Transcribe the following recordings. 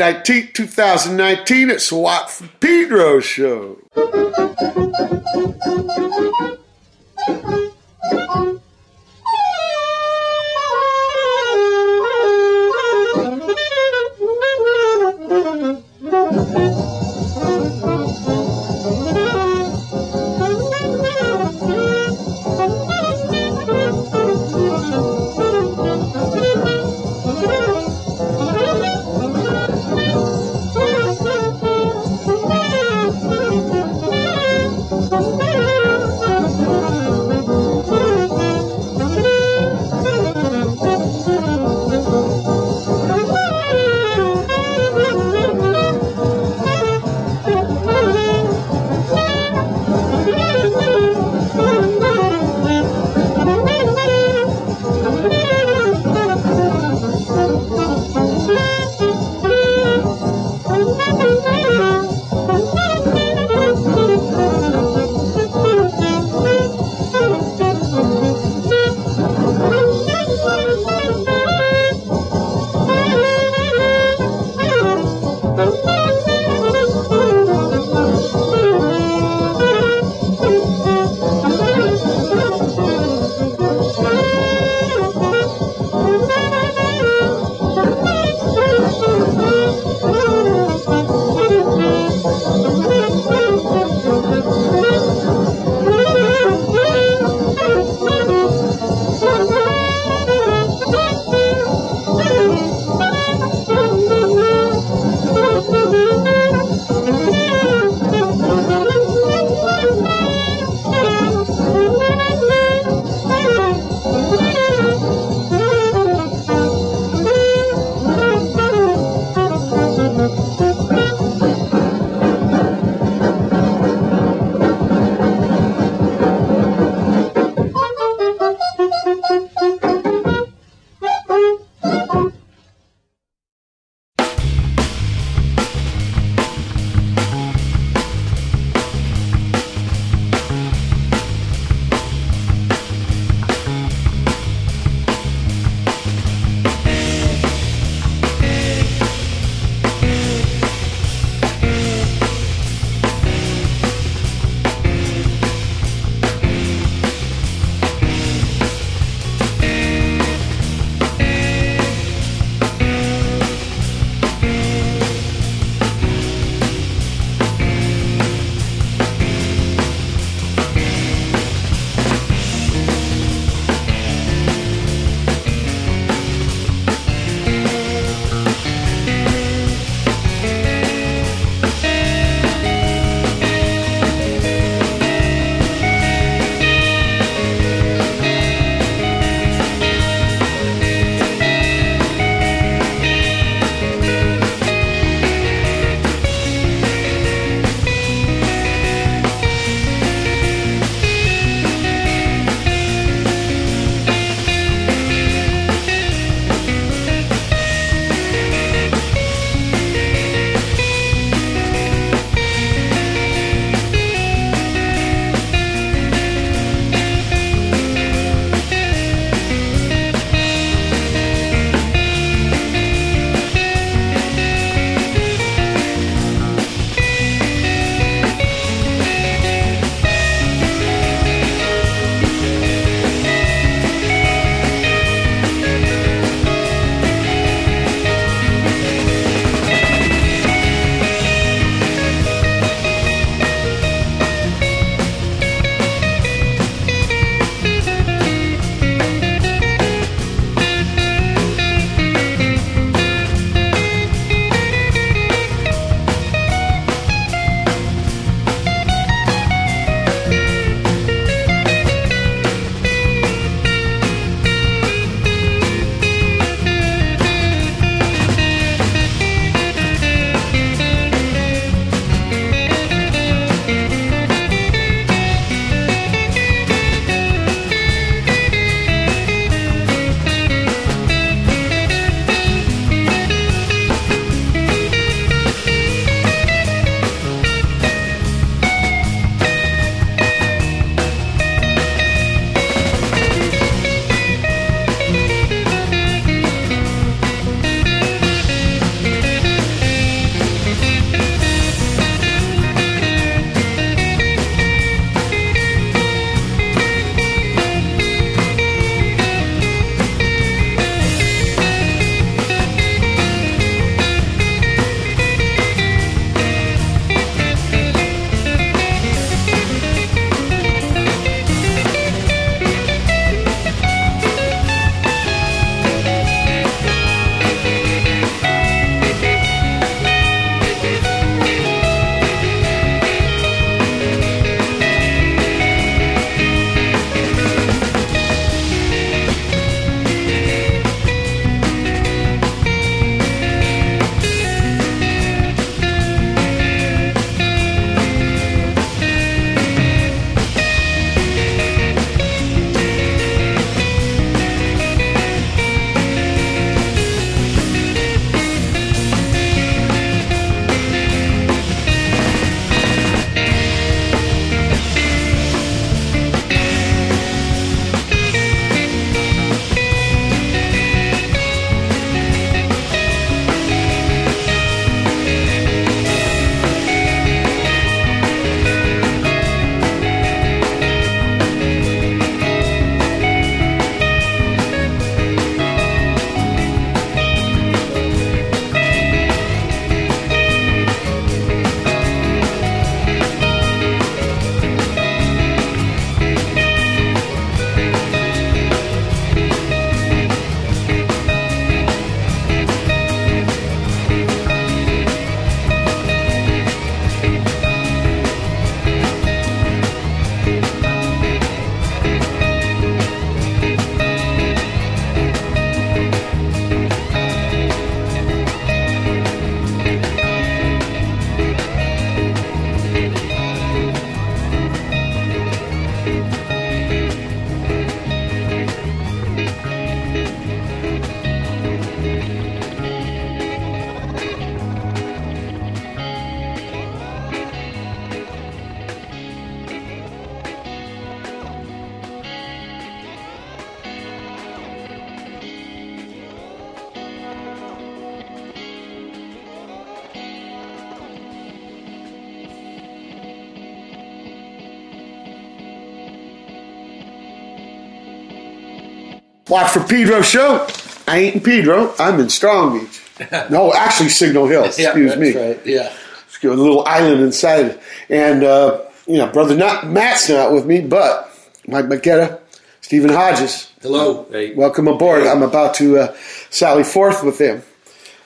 19th, 2019. at from Pedro Show. Watch for Pedro show. I ain't in Pedro. I'm in Strong Beach. No, actually Signal Hill. Excuse me. Right. Yeah. It's a little island inside. And, uh, you know, brother not, Matt's not with me, but Mike Baggetta, Stephen Hodges. Hello. Hey, Welcome aboard. I'm about to uh, sally forth with them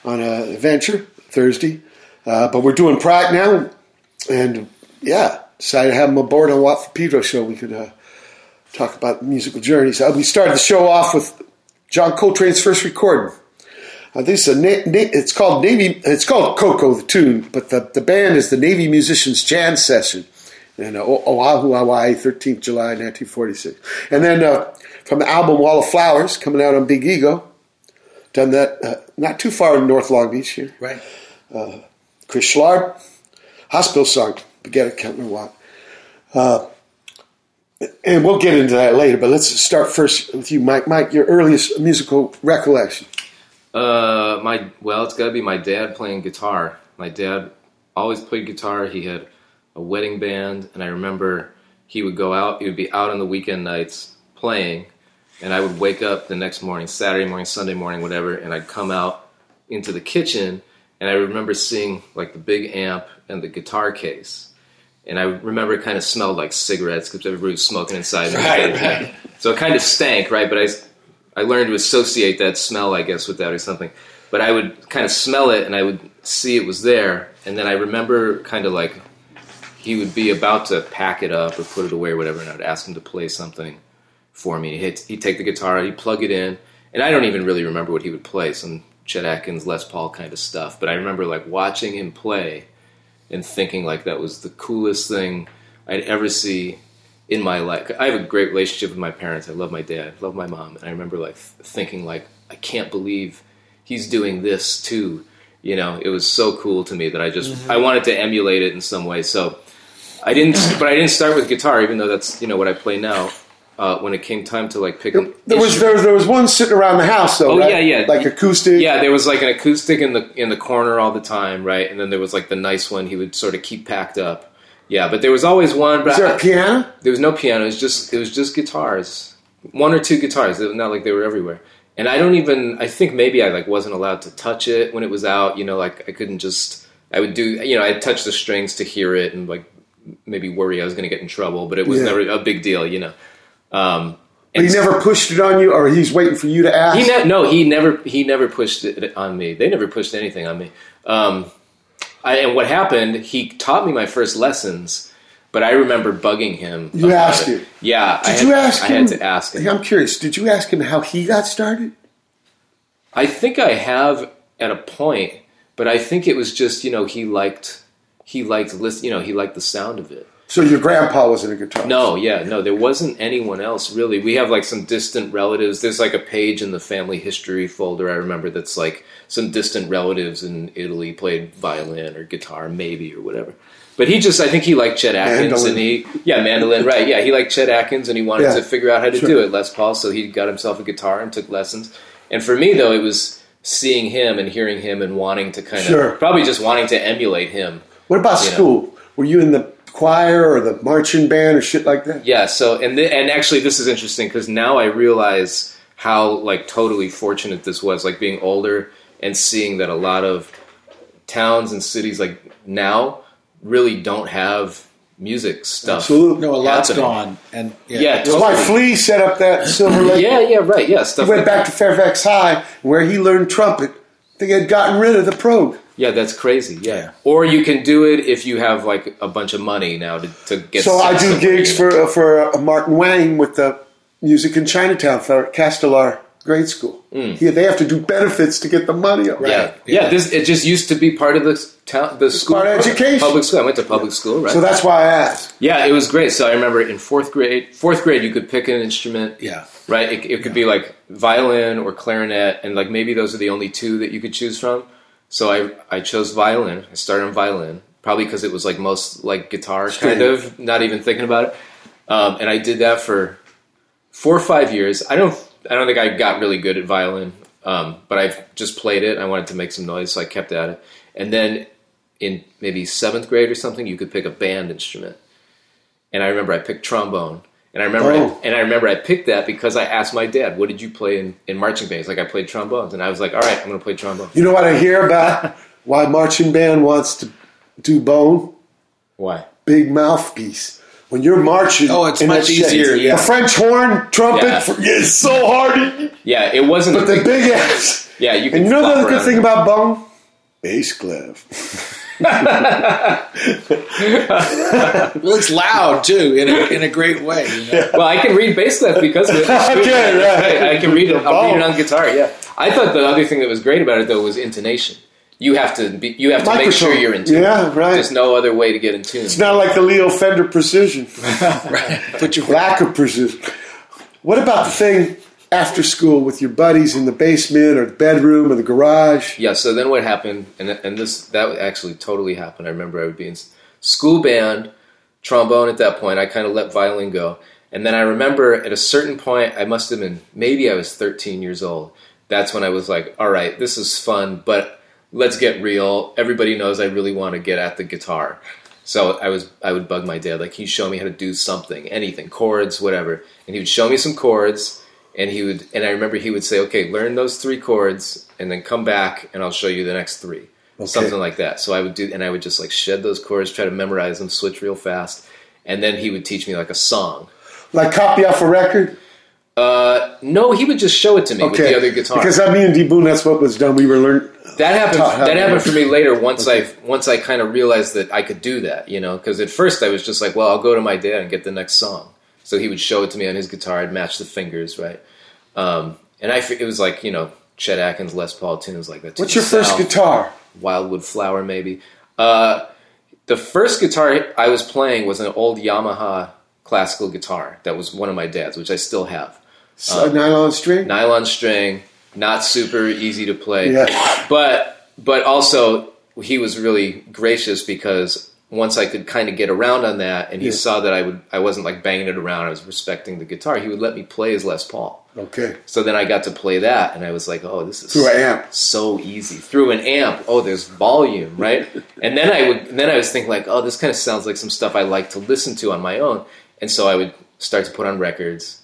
on an adventure Thursday. Uh, but we're doing Prague now. And, yeah, decided to have them aboard on Watt for Pedro show. We could uh, talk about musical journeys. Uh, we started the show off with John Coltrane's first recording. Uh, this is a na- na- it's called Navy. It's called Koko the tune, but the, the band is the Navy Musicians Jam Session in uh, Oahu, Hawaii, 13th July 1946. And then uh, from the album Wall of Flowers, coming out on Big Ego, done that uh, not too far in North Long Beach here. Right. Chris Schlarb, Hospital Song, Forget it, Keltner Watt. Uh, and we'll get into that later, but let's start first with you, Mike. Mike, your earliest musical recollection. Uh, my well, it's got to be my dad playing guitar. My dad always played guitar. He had a wedding band, and I remember he would go out. He would be out on the weekend nights playing, and I would wake up the next morning, Saturday morning, Sunday morning, whatever, and I'd come out into the kitchen, and I remember seeing like the big amp and the guitar case. And I remember it kind of smelled like cigarettes because everybody was smoking inside. Right, right. So it kind of stank, right? But I, I learned to associate that smell, I guess, with that or something. But I would kind of smell it and I would see it was there. And then I remember kind of like he would be about to pack it up or put it away or whatever, and I'd ask him to play something for me. He'd, he'd take the guitar, he'd plug it in, and I don't even really remember what he would play, some Chet Atkins, Les Paul kind of stuff. But I remember like watching him play and thinking like that was the coolest thing I'd ever see in my life. I have a great relationship with my parents. I love my dad, I love my mom, and I remember like thinking like I can't believe he's doing this too. You know, it was so cool to me that I just mm-hmm. I wanted to emulate it in some way. So I didn't, but I didn't start with guitar, even though that's you know what I play now. Uh, when it came time to like pick an There was there was there was one sitting around the house though. Oh, right? yeah, yeah. like acoustic. Yeah, there was like an acoustic in the in the corner all the time, right? And then there was like the nice one he would sort of keep packed up. Yeah, but there was always one. Is there a piano? there was no piano. It was just it was just guitars, one or two guitars. It was not like they were everywhere. And I don't even. I think maybe I like wasn't allowed to touch it when it was out. You know, like I couldn't just. I would do. You know, I'd touch the strings to hear it and like maybe worry I was going to get in trouble, but it was Yeah. never a big deal. You know. Um, But he never pushed it on you, or he's waiting for you to ask. He ne- no, he never he never pushed it on me. They never pushed anything on me. Um, I, and what happened? He taught me my first lessons, but I remember bugging him. You asked it. him. Yeah, I Did had, you ask I him? had to ask him. I'm curious. Did you ask him how he got started? I think I have at a point, but I think it was just you know he liked he liked list you know he liked the sound of it. So your grandpa wasn't a guitarist. No, yeah, no, there wasn't anyone else really. We have like some distant relatives. There's like a page in the family history folder I remember that's like some distant relatives in Italy played violin or guitar, maybe or whatever. But he just, I think he liked Chet Atkins Mandolin. and he, yeah, mandolin, right? Yeah, he liked Chet Atkins and he wanted Yeah, to figure out how to sure. do it, Les Paul. So he got himself a guitar and took lessons. And for me though, it was seeing him and hearing him and wanting to kind Sure. of, probably just wanting to emulate him. What about You know. school? Were you in the choir or the marching band or shit like that? Yeah. So and th- and actually, this is interesting because now I realize how like totally fortunate this was, like being older and seeing that a lot of towns and cities like now really don't have music stuff. Absolutely. No, a lot's happening. gone. And yeah, Yeah, That's why Flea set up that Silver Lake. Yeah, yeah, right. Yeah, stuff. He went like back that. to Fairfax High where he learned trumpet. They had gotten rid of the probe. Yeah, that's crazy. Yeah. Yeah. Or you can do it if you have like a bunch of money now to, to get. So I do gigs you know. for for uh, Martin Wang with the music in Chinatown for Castelar Grade School. Yeah, they have to do benefits to get the money. Right. Mm. Yeah, yeah. This it just used to be part of the town, the school, part of education. public school. I went to public school, right? So that's why I asked. Yeah, it was great. So I remember in fourth grade, fourth grade, you could pick an instrument. Yeah. Right. It, it could be like violin or clarinet, and like maybe those are the only two that you could choose from. So I I chose violin. I started on violin, probably because it was like most like guitar kind of, not even thinking about it. Um, and I did that for four or five years. I don't I don't think I got really good at violin, um, but I've just played it. I wanted to make some noise, so I kept at it. And then in maybe seventh grade or something, you could pick a band instrument. And I remember I picked trombone. And I remember, Oh. I, and I remember I picked that because I asked my dad, "What did you play in, in marching bands?" Like I played trombones, and I was like, "All right, I'm going to play trombone." You know what I hear about why marching band wants to do bone? Why? Big mouthpiece. When you're marching, Oh, it's much that shit, easier, yeah. The French horn trumpet Yeah. for, it's so hard. Yeah, it wasn't. But a the big, big ass. yeah, you can. And you know the other good thing about bone? Bass clef. Well, it's loud too, in a, in a great way. You know? Well, I can read bass clef because of it. Okay, right. I, I can read it. I'll read it on guitar. Yeah, I thought the other thing that was great about it though was intonation. You have to be. You have to make sure you're in tune. Yeah, right. There's no other way to get in tune. It's not like the Leo Fender Precision. Put your Lack of precision. What about the thing after school with your buddies in the basement or the bedroom or the garage? Yeah. So then what happened? And and this that actually totally happened. I remember I would be in school band, trombone at that point. I kind of let violin go, and then I remember at a certain point, I must have been maybe I was 13 years old. That's when I was like, all right, this is fun, but let's get real. Everybody knows I really want to get at the guitar. So I was I would bug my dad like he'd show me how to do something, anything, chords, whatever, and he would show me some chords, and he would and I remember he would say, okay, learn those three chords, and then come back and I'll show you the next three, something like that. So I would do, and I would just like shed those chords, try to memorize them, switch real fast, and then he would teach me like a song. Like copy off a record? Uh, no, he would just show it to me with the other guitar. Because I mean, D Boon, that's what was done. We were learning. that happened. That happened for me later. Once I once I kind of realized that I could do that, you know. Because at first I was just like, well, I'll go to my dad and get the next song. So he would show it to me on his guitar. I'd match the fingers, right? Um, and I, it was like you know Chet Atkins, Les Paul tunes like that. What's your first South, guitar? Wildwood Flower, maybe. Uh, the first guitar I was playing was an old Yamaha classical guitar that was one of my dad's, which I still have. So, nylon string? Nylon string, not super easy to play Yeah. but but also he was really gracious because once I could kind of get around on that, and he Yeah. saw that I would I wasn't like banging it around. I was respecting the guitar. He would let me play his Les Paul. Okay. So then I got to play that, and I was like, "Oh, this is Through an amp. so easy through an amp. Oh, there's volume, right?" and then I would, then I was thinking like, "Oh, this kind of sounds like some stuff I like to listen to on my own." And so I would start to put on records,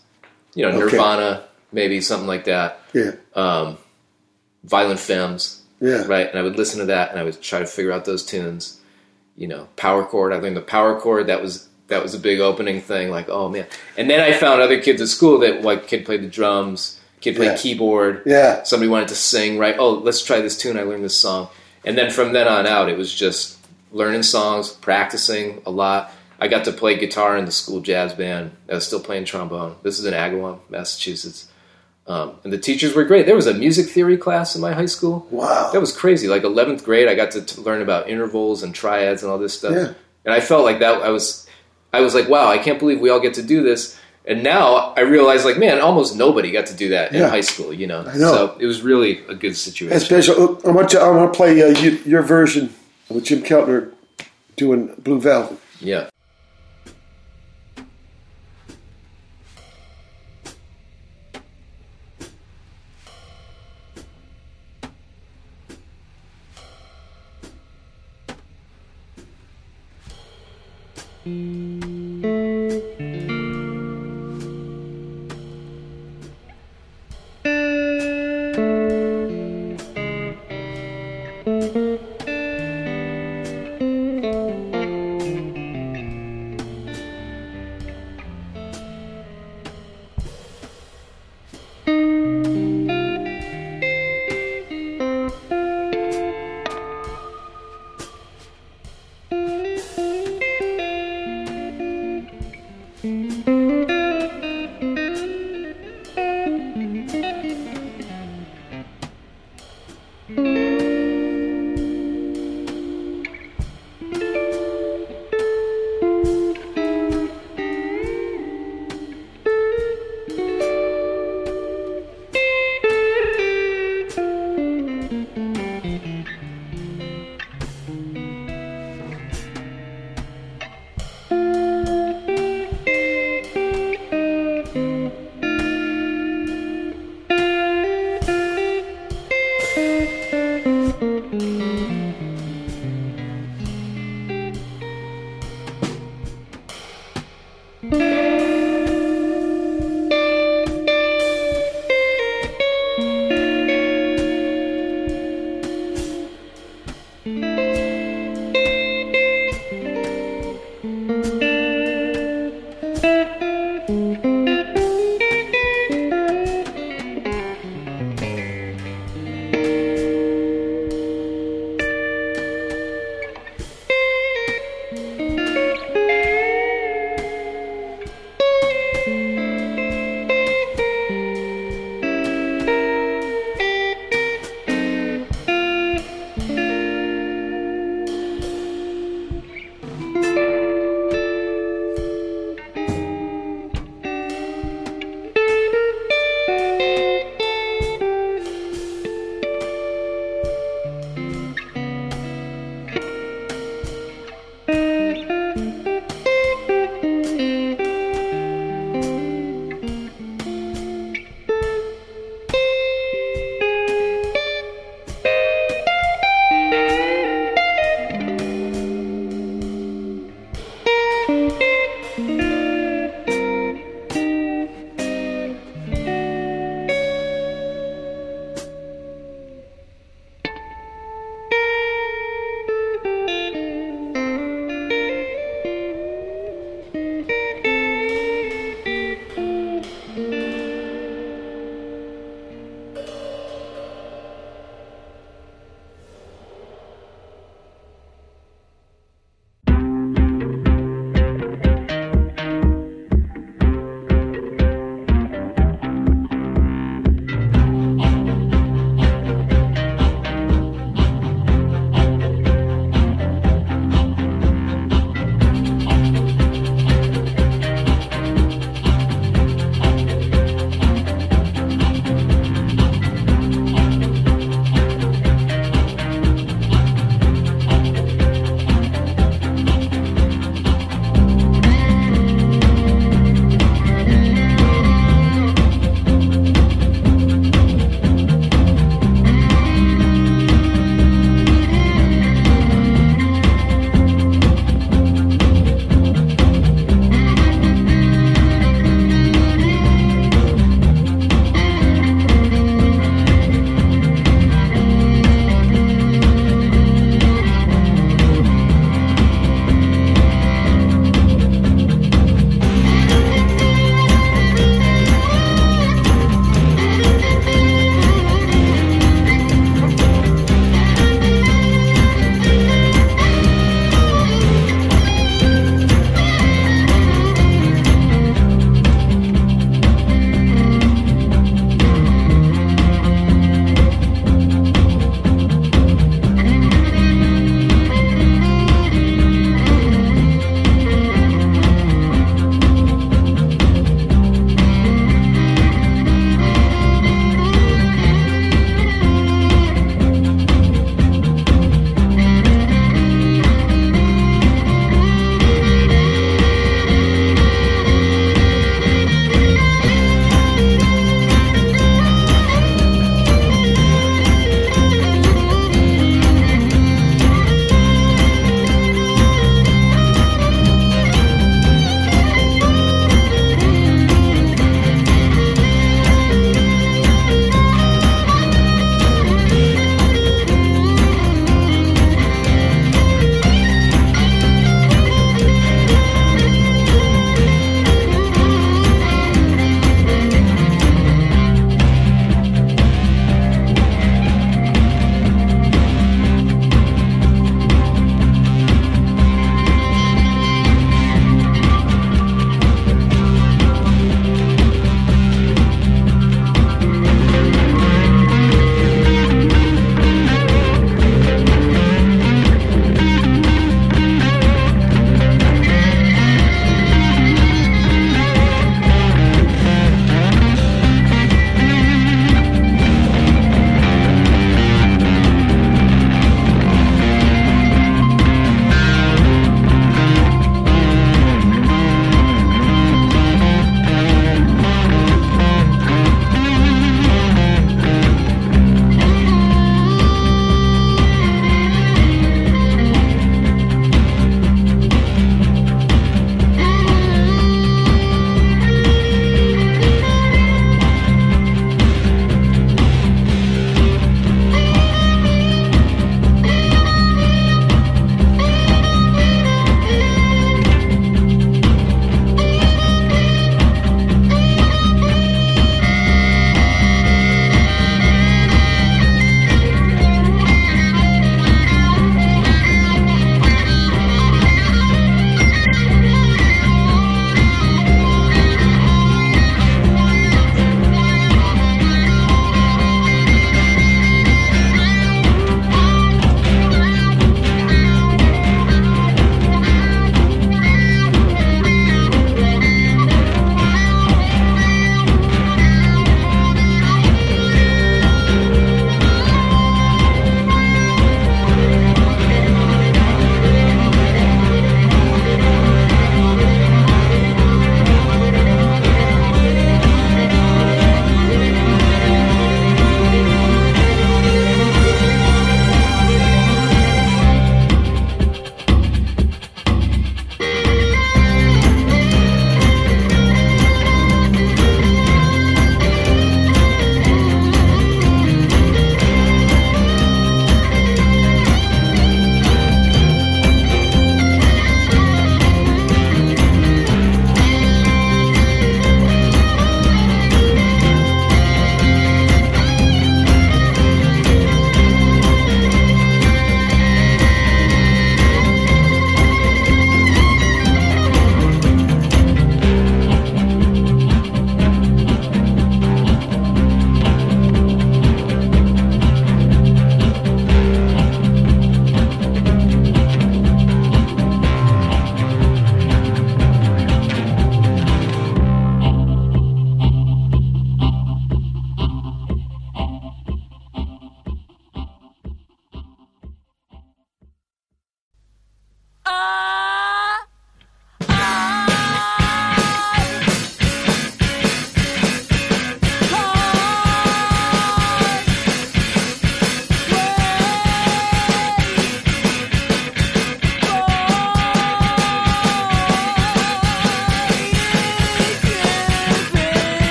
you know, Okay. Nirvana, maybe something like that, Yeah. um, Violent Femmes, Yeah. right? And I would listen to that, and I would try to figure out those tunes. You know, power chord. I learned the power chord. That was that was a big opening thing. Like, oh man! And then I found other kids at school that like kid played the drums, kid played Yeah. keyboard. Yeah. Somebody wanted to sing, right? Oh, let's try this tune. I learned this song, and then from then on out, it was just learning songs, practicing a lot. I got to play guitar in the school jazz band. I was still playing trombone. This is in Agawam, Massachusetts. Um, and the teachers were great. There was a music theory class in my high school. Wow. That was crazy. Like 11th grade, I got to, to learn about intervals and triads and all this stuff. Yeah. And I felt like that. I was, I was like, wow, I can't believe we all get to do this. And now I realize, like, man, almost nobody got to do that in Yeah. high school. You know, I know. So it was really a good situation. That's special. I want to. I want to play uh, you, your version with Jim Keltner doing Blue Velvet. Yeah. 嗯。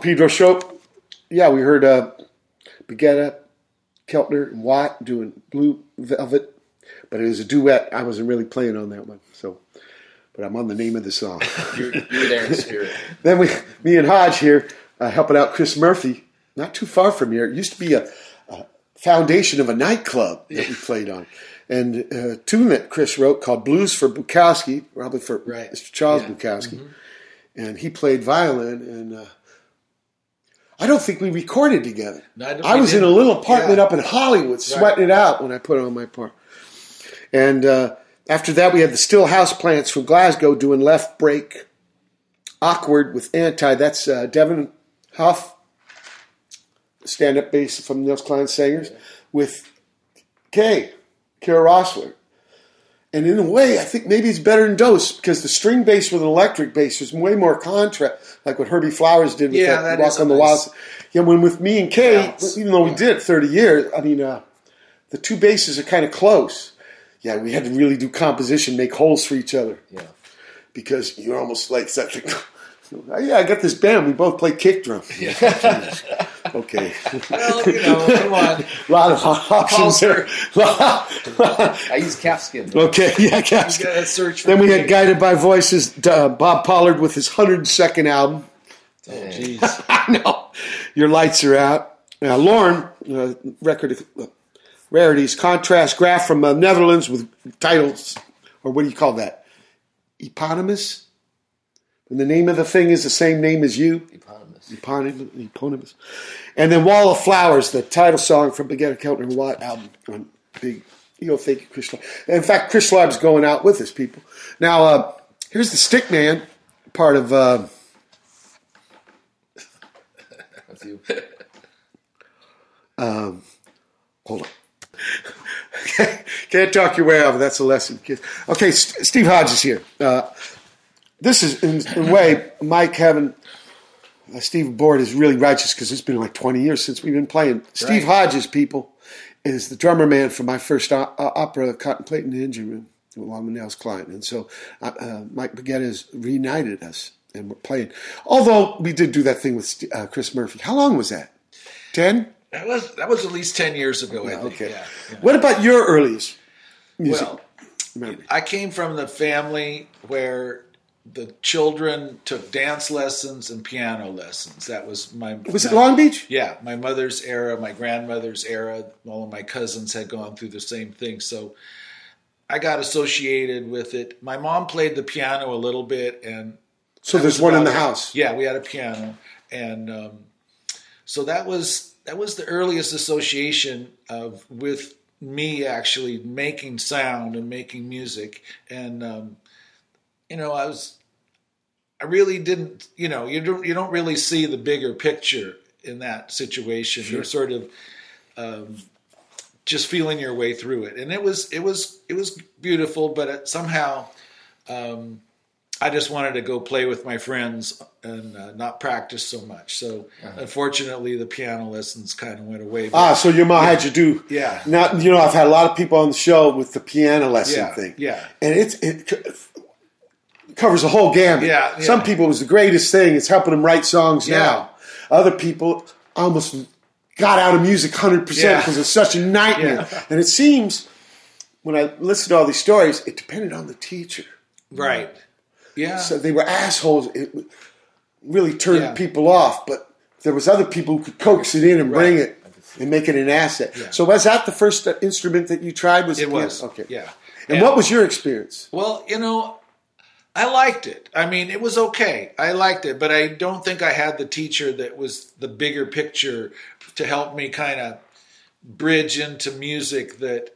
Pedro show. Yeah, we heard uh, Baggetta, Keltner, and Watt doing Blue Velvet, but it was a duet. I wasn't really playing on that one, so. But I'm on the name of the song. You're, you're there in spirit. then we, me and Hodge here, uh, helping out Chris Murphy, not too far from here. It used to be a, a foundation of a nightclub that we played on. And a tune that Chris wrote called Blues for Bukowski, probably for Right. Mr. Charles Yeah. Bukowski. And he played violin. And uh, I don't think we recorded together. No, I I was in a little apartment Yeah. up in Hollywood, sweating it out when I put on my part. And uh, after that, we had the Still House Plants from Glasgow doing Left Brake, Awkward with Anti. That's uh, Devin Hoff, stand up bass from Nels Cline Singers, with Kay, Kara Rossler. And in a way, I think maybe it's better in Dose because the string bass with an electric bass was way more contrast, like what Herbie Flowers did with Yeah, that, that Walk on the nice Wild. Yeah, when with me and Kay, Balance. even though we did it 30 years, I mean, uh, the two basses are kind of close. Yeah, we had to really do composition, make holes for each other Yeah. because you're almost like such a. Yeah, I got this band. We both play kick drum. okay. Well, you know, come on. A lot of options there. I use calfskin. okay, yeah, guys. You search Then we had Guided by Voices, uh, Bob Pollard with his 102nd album. Oh, jeez. I know. Your lights are out. Now, Lorn, uh, record of uh, rarities, Kontrast Graf from uh, Netherlands with titles, or what do you call that? Eponymous? And the name of the thing is the same name as you? Eponymous. Eponymous. eponymous. And then Wall of Flowers, the title song from Baggetta Keltner and Watt album on Big. You know, thank you, Chris. Schwab. In fact, Chris Schwab's going out with us, people. Now, uh, here's the Stick Man part of. Uh, That's you. Um, Hold on. Can't talk your way out of it. That's a lesson, kids. Okay, St- Steve Hodges here. Uh, this is, in, in a way, Mike having uh, Steve aboard is really righteous because it's been like 20 years since we've been playing. Steve Hodges, people, is the drummer man for my first o- uh, opera, Contemplating the Engine Room, along with Nels Cline. And so uh, uh, Mike Baggetta has reunited us, and we're playing. Although we did do that thing with uh, Chris Murphy. How long was that? 10? That was that was at least ten years ago. I think. Okay. Yeah, yeah. What about your earliest music? Well, memory? I came from the family where the children took dance lessons and piano lessons. That was my. Was it Long Beach? Yeah, my mother's era, my grandmother's era. All of my cousins had gone through the same thing, so I got associated with it. My mom played the piano a little bit, and So there's one in the it. house. Yeah, we had a piano, and um, so that was that was the earliest association of with me actually making sound and making music, and um, you know I was I really didn't you know you don't you don't really see the bigger picture in that situation. You're sort of um, just feeling your way through it, and it was it was it was beautiful, but it, somehow. Um, I just wanted to go play with my friends and uh, not practice so much. So unfortunately, the piano lessons kind of went away. Ah, so your mom had you do. Yeah. Now you know I've had a lot of people on the show with the piano lesson Yeah, thing. yeah. And it's it covers the whole gamut. Yeah, yeah. Some people it was the greatest thing. It's helping them write songs Yeah. now. Other people almost got out of music hundred percent Yeah. because it's such a nightmare. And it seems when I listened to all these stories, it depended on the teacher. right, yeah, So they were assholes. It really turned people off, but there was other people who could coax it in and bring Right. it and make it an asset. Yeah. So was that the first uh, instrument that you tried? Was it piano? was. okay. yeah. And what was your experience? Well, you know, I liked it. I mean, it was okay. I liked it, but I don't think I had the teacher that was the bigger picture to help me kind of bridge into music that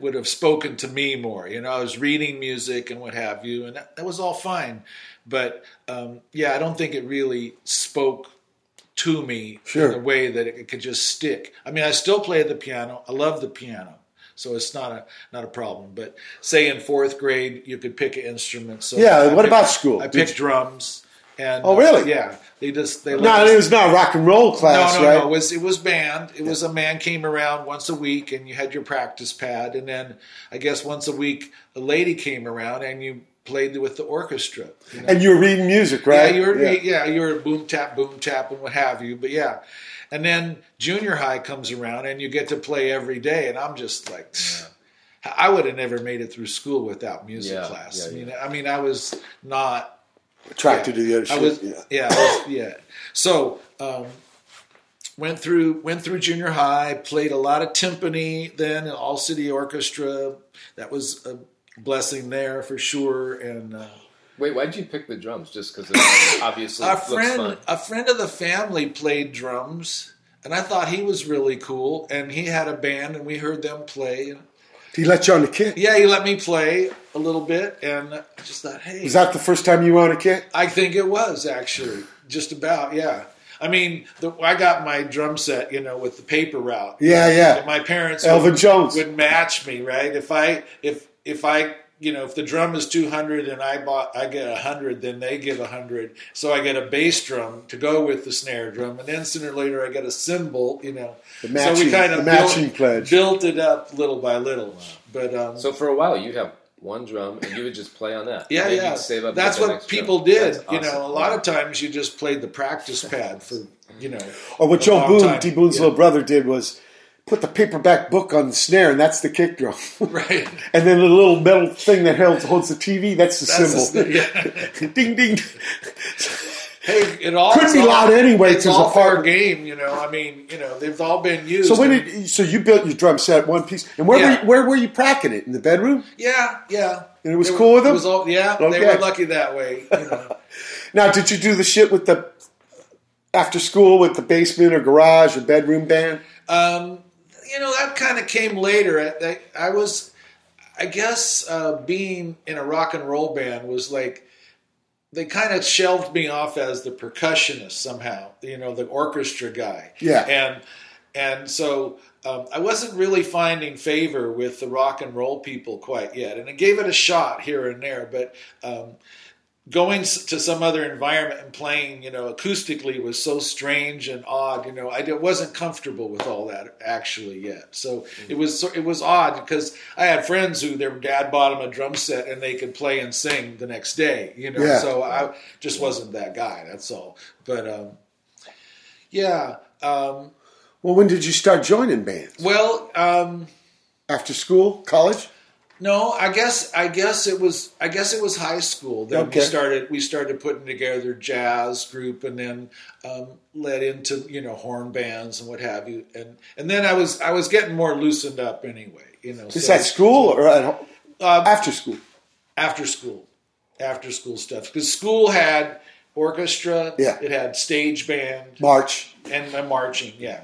would have spoken to me more. You know, I was reading music and what have you, and that, that was all fine. But um, yeah, I don't think it really spoke to me Sure. in a way that it could just stick. I mean, I still play the piano. I love the piano. So it's not a not a problem. But say in fourth grade, you could pick an instrument. So Yeah, I what picked- about school? I picked drums. And Oh, really? Uh, yeah, they just they No, it was not a rock and roll class, no, no, right? no. It was it was band. It was a man came around once a week, and you had your practice pad, and then I guess once a week a lady came around, and you played with the orchestra. You know? And you were reading music, right? Yeah, you were yeah. you were boom tap, boom tap, and what have you. But yeah, and then junior high comes around, and you get to play every day, and I'm just like. I would have never made it through school without music Yeah, class. yeah, I mean, I mean, I was not Attracted to the other shit. I was, yeah. yeah, I was- yeah. So um, went through went through junior high, played a lot of timpani, then in all city orchestra. That was a blessing there for sure. And uh, Wait, why'd you pick the drums? Just because it obviously a looks friend fun. a friend of the family played drums, and I thought he was really cool. And he had a band, and we heard them play. And He let you on the kit. yeah, he let me play a little bit, and I just thought, hey, Was that the first time you were on a kit? I think it was actually just about yeah. I mean, the, I got my drum set, you know, with the paper route. Yeah, yeah. My parents, Elvin would, Jones. would match me, right? If I if if I you know if the drum is two hundred and I bought I get hundred, then they give hundred. So I get a bass drum to go with the snare drum, and then sooner or later I get a cymbal, you know. The so we kind of matching built, pledge. built it up little by little. But um, So for a while, you'd have one drum, and you would just play on that. Yeah, yeah. Save up That's for what people drum. did. That's You know, a lot of times you just played the practice pad for, you know. Or what a Joe Boon, time. D Boon's Yeah. little brother, did was put the paperback book on the snare, and that's the kick drum. Right. and then the little metal thing that holds, holds the TV, that's the That's the cymbal. ding, ding. Hey, it all Couldn't be all- loud anyway, It's all fair game, you know. I mean, you know, they've all been used. So when and- did so you built your drum set one piece, and where were you, where were you practicing it in the bedroom? yeah, yeah. And it was They cool were- with them? It was all, yeah, they were lucky that way. You know. Now, did you do the shit with the after school with the basement or garage or bedroom band? Um, you know, that kind of came later. I, I, was, I guess, uh, being in a rock and roll band was like, they kind of shelved me off as the percussionist somehow, you know, the orchestra guy. Yeah. And, and so um, I wasn't really finding favor with the rock and roll people quite yet. And I gave it a shot here and there, but um, going to some other environment and playing, you know, acoustically was so strange and odd. You know, I wasn't comfortable with all that actually yet. So Mm. it was it was odd because I had friends who their dad bought them a drum set and they could play and sing the next day. You know, Yeah. so I just wasn't that guy. That's all. But um, yeah. Um, Well, when did you start joining bands? well. Um, After school, college? No, I guess I guess it was I guess it was high school. that Okay. we started we started putting together jazz group, and then um, led into you know horn bands and what have you. And and then I was I was getting more loosened up anyway. You know, Is so- that school or? Uh, after school? after school, after school stuff because school had orchestra, Yeah. it had stage band March. and uh, marching, yeah,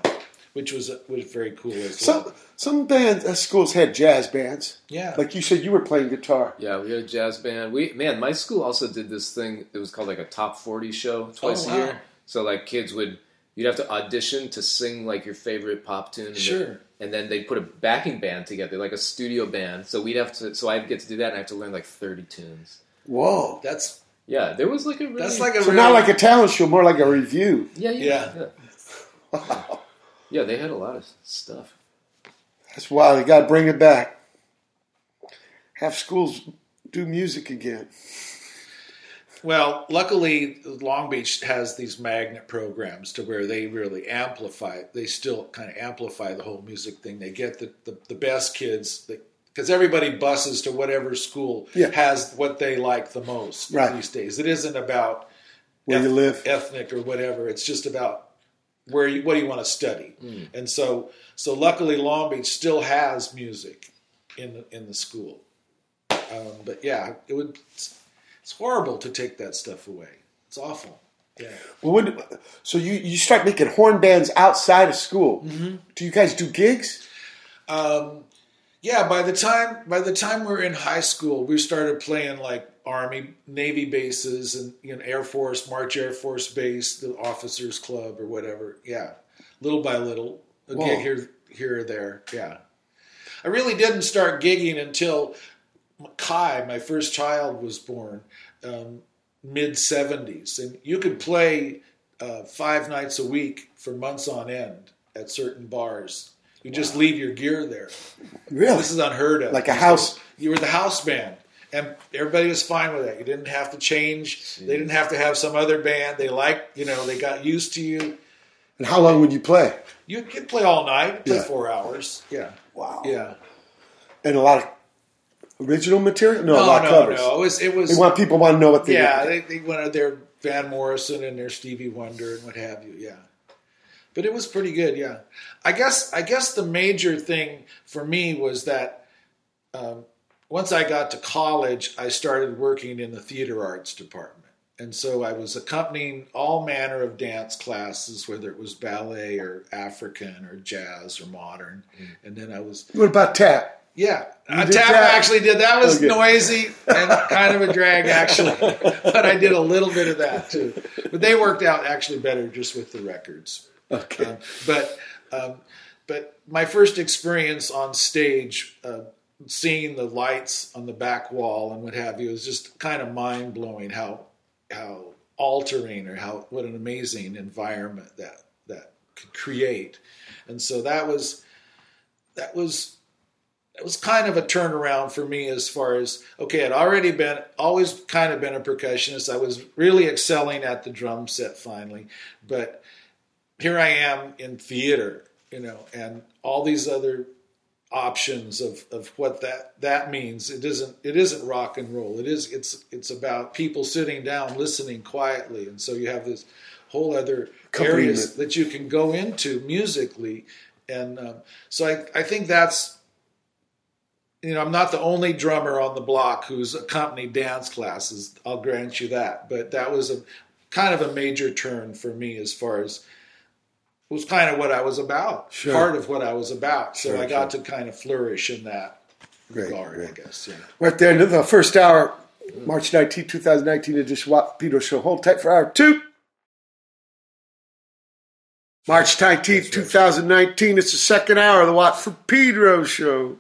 which was was very cool as well. Some some bands, uh, schools had jazz bands. Yeah. Like you said, you were playing guitar. Yeah, we had a jazz band. We man, my school also did this thing. It was called like a top forty show twice Oh, a year. So like kids would you'd have to audition to sing like your favorite pop tune. And Sure. Then, and then they put a backing band together, like a studio band. So we'd have to. So I'd get to do that, and I have to learn like thirty tunes. Whoa. That's Yeah, there was like a really, that's like a So real, not like a talent show, more like a review. yeah yeah Yeah. yeah. Yeah, they had a lot of stuff. That's why they got to bring it back. Have schools do music again. Well, luckily, Long Beach has these magnet programs to where they really amplify. They still kind of amplify the whole music thing. They get the, the, the best kids because everybody buses to whatever school Yeah. has what they like the most Right. these days. It isn't about Where you live. ethnic or whatever. It's just about where you, what do you want to study. And so, so luckily, Long Beach still has music in the, in the school. Um, but yeah, it would. It's, it's horrible to take that stuff away. It's awful. Yeah. Well, when, so you, you start making horn bands outside of school. Mm-hmm. Do you guys do gigs? Um, yeah. By the time by the time we were in high school, we started playing like Army, Navy bases, and you know Air Force, March Air Force Base, the Officers Club, or whatever. Yeah, little by little, a Whoa. gig here, here or there. Yeah. I really didn't start gigging until Kai, my first child, was born, um, mid '70s, and you could play uh, five nights a week for months on end at certain bars. You just leave your gear there. Really? This is unheard of. Like a house. You were the house band, and everybody was fine with that. You didn't have to change. They didn't have to have some other band. They liked, you know, they got used to you. And how long would you play? You could play all night, play Yeah. four hours. Yeah, Wow. yeah. And a lot of original material? No, a No, lot of no, covers. no. It was, it was. They want people want to know what they yeah, did. they, they wanted their Van Morrison and their Stevie Wonder and what have you. Yeah, but it was pretty good. Yeah, I guess I guess the major thing for me was that um, once I got to college, I started working in the theater arts department. And so I was accompanying all manner of dance classes, whether it was ballet or African or jazz or modern. And then I was What about tap? yeah, uh, tap that? actually did that. Was Okay. noisy and kind of a drag actually, but I did a little bit of that too. But they worked out actually better just with the records. Okay. Um, but um, but my first experience on stage, uh, seeing the lights on the back wall and what have you, was just kind of mind blowing. How how altering or how what an amazing environment that that could create. And so that was that was it was kind of a turnaround for me as far as okay i'd already been always kind of been a percussionist i was really excelling at the drum set finally but here i am in theater you know and all these other options of, of what that that means. It isn't it isn't rock and roll. It is it's it's about people sitting down listening quietly. And so you have this whole other areas that you can go into musically. And um, so I, I think that's you know, I'm not the only drummer on the block who's accompanied dance classes. I'll grant you that, but that was a kind of a major turn for me as far as was kind of what I was about, Sure. part of what I was about. So Sure, I got to kind of flourish in that Great, regard, great. I guess. Yeah. Right there into the first hour, March 19, 2019 edition Pedro Show. Hold tight for hour two. March 19th, 2019. It's the second hour of the Watt for Pedro Show.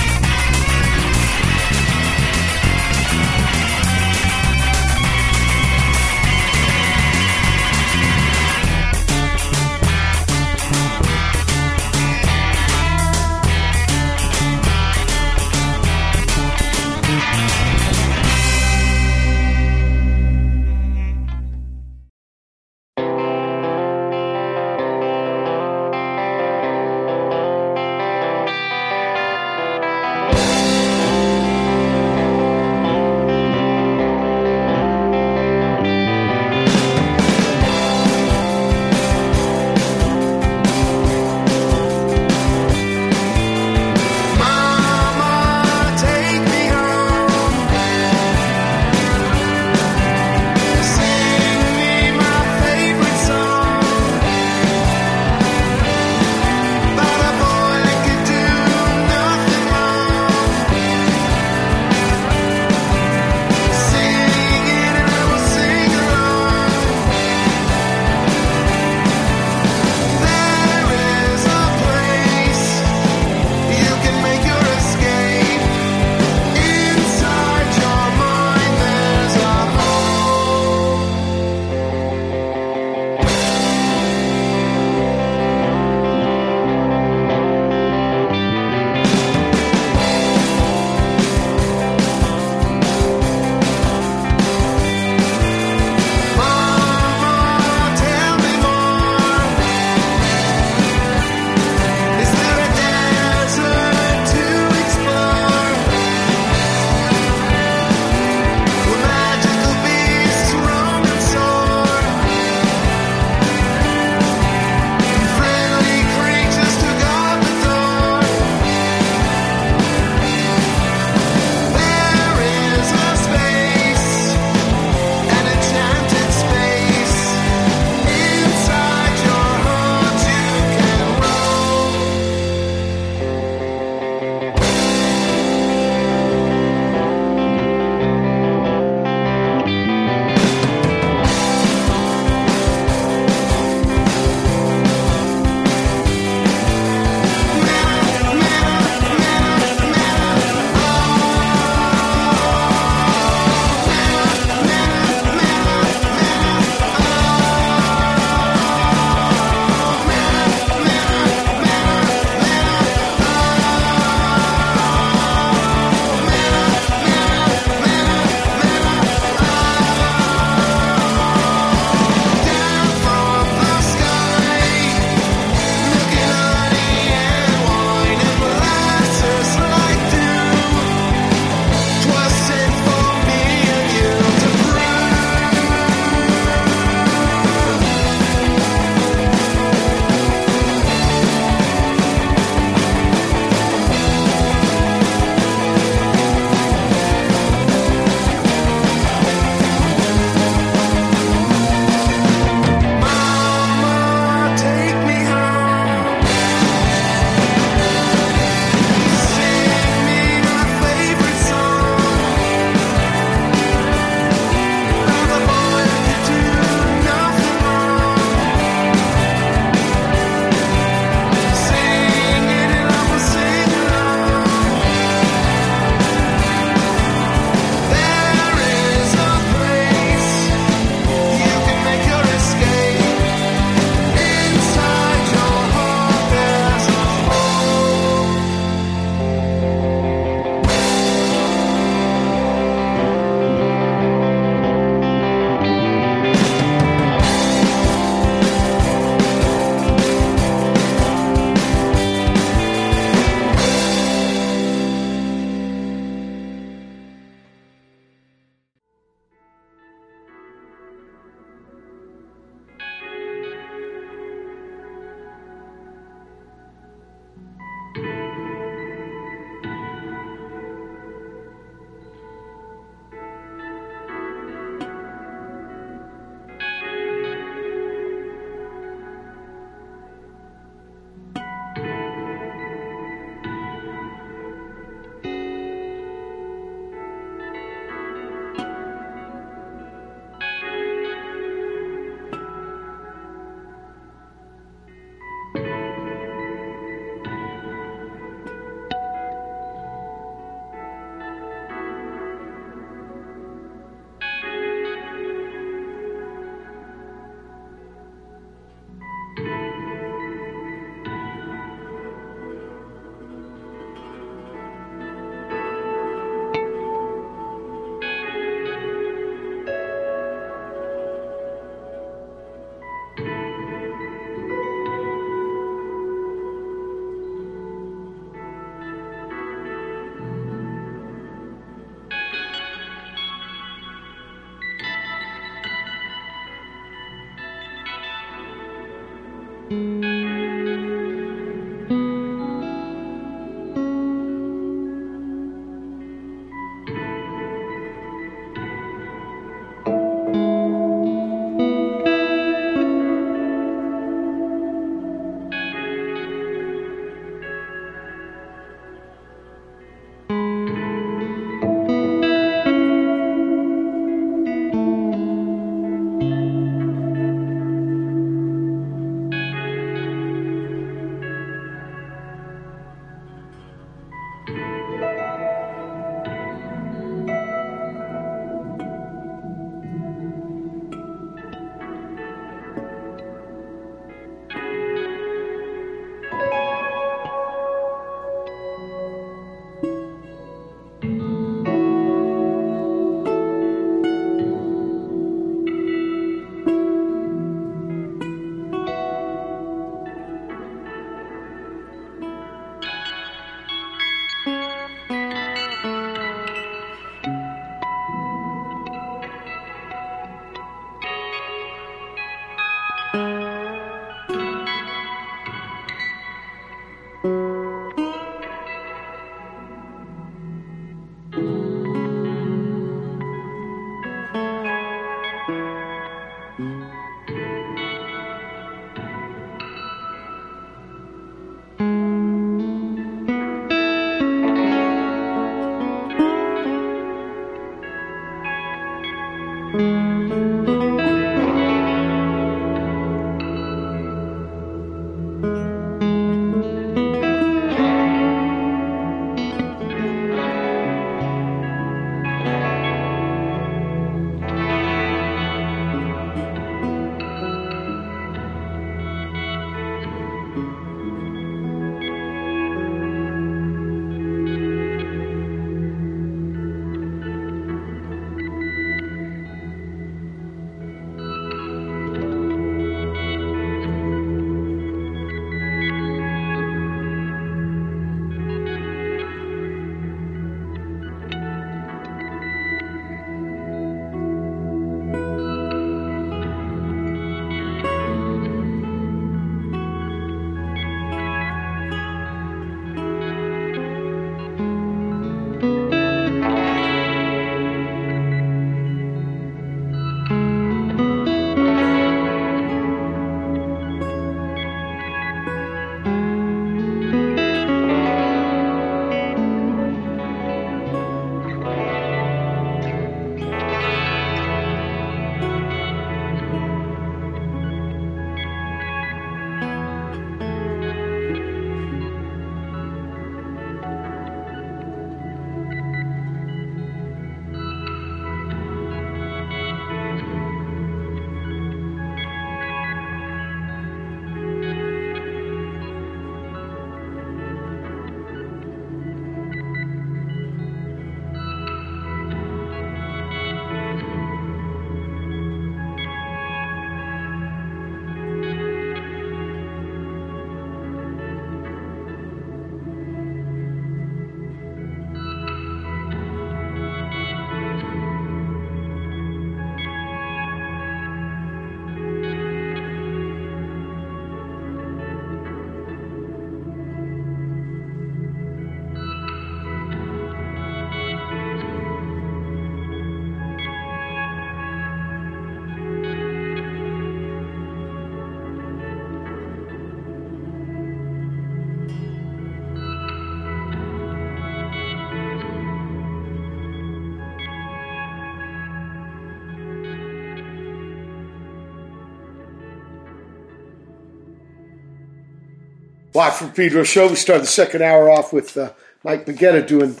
Watt from Pedro show. We started the second hour off with uh, Mike Baggetta doing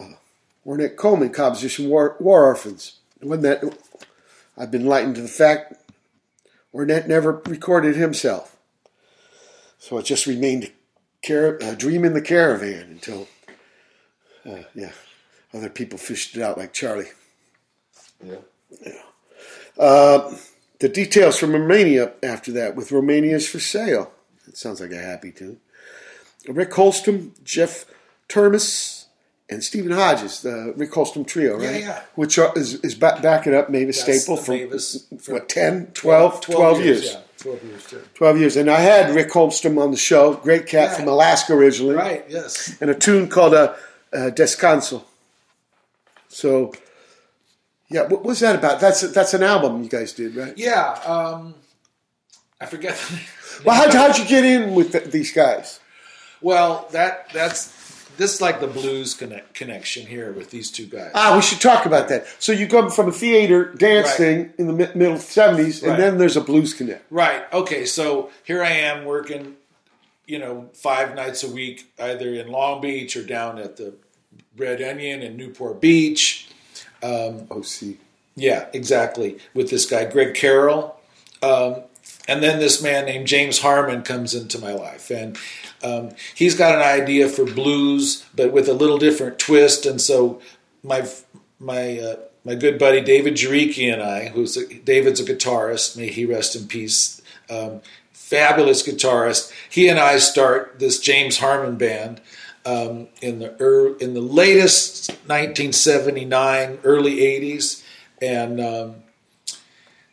uh, Ornette Coleman composition, War, War Orphans. When that, I've been enlightened to the fact Ornette never recorded himself. So it just remained a, car- a dream in the caravan until, uh, yeah, other people fished it out like Charlie. Yeah. Uh, the details from Romania after that with Romania's for sale. It sounds like a happy tune. Rick Holstrom, Jeff Turmes, and Stephen Hodges, the Rick Holstrom trio, right? yeah. yeah. Which are, is, is back, backing up Mavis That's Staple for, Mavis for what, 10, 12, 12, years. Yeah, 12 years, too. 12 years. And I had Rick Holstrom on the show, great cat Yeah. from Alaska originally, Right, yes. and a tune called uh, uh, Descanso. So, yeah, what was that about? That's that's an album you guys did, right? Yeah, um, I forget. the name. Well, how'd, how'd you get in with the, these guys? Well, that that's this is like the blues connect, connection here with these two guys. Ah, we should talk about that. So you come from a theater dance Right. thing in the mi- middle seventies, and Right. then there's a blues connect. Right. Okay. So here I am working, you know, five nights a week, either in Long Beach or down at the Red Onion in Newport Beach. Oh, see, Yeah, exactly. With this guy, Greg Carroll. Um, and then this man named James Harman comes into my life. And um, he's got an idea for blues, but with a little different twist. And so my my uh, my good buddy David Jaricki and I, who's a, David's a guitarist, may he rest in peace, um, fabulous guitarist. He and I start this James Harman band um, in the er, in the latest 1979, early 80s, and um,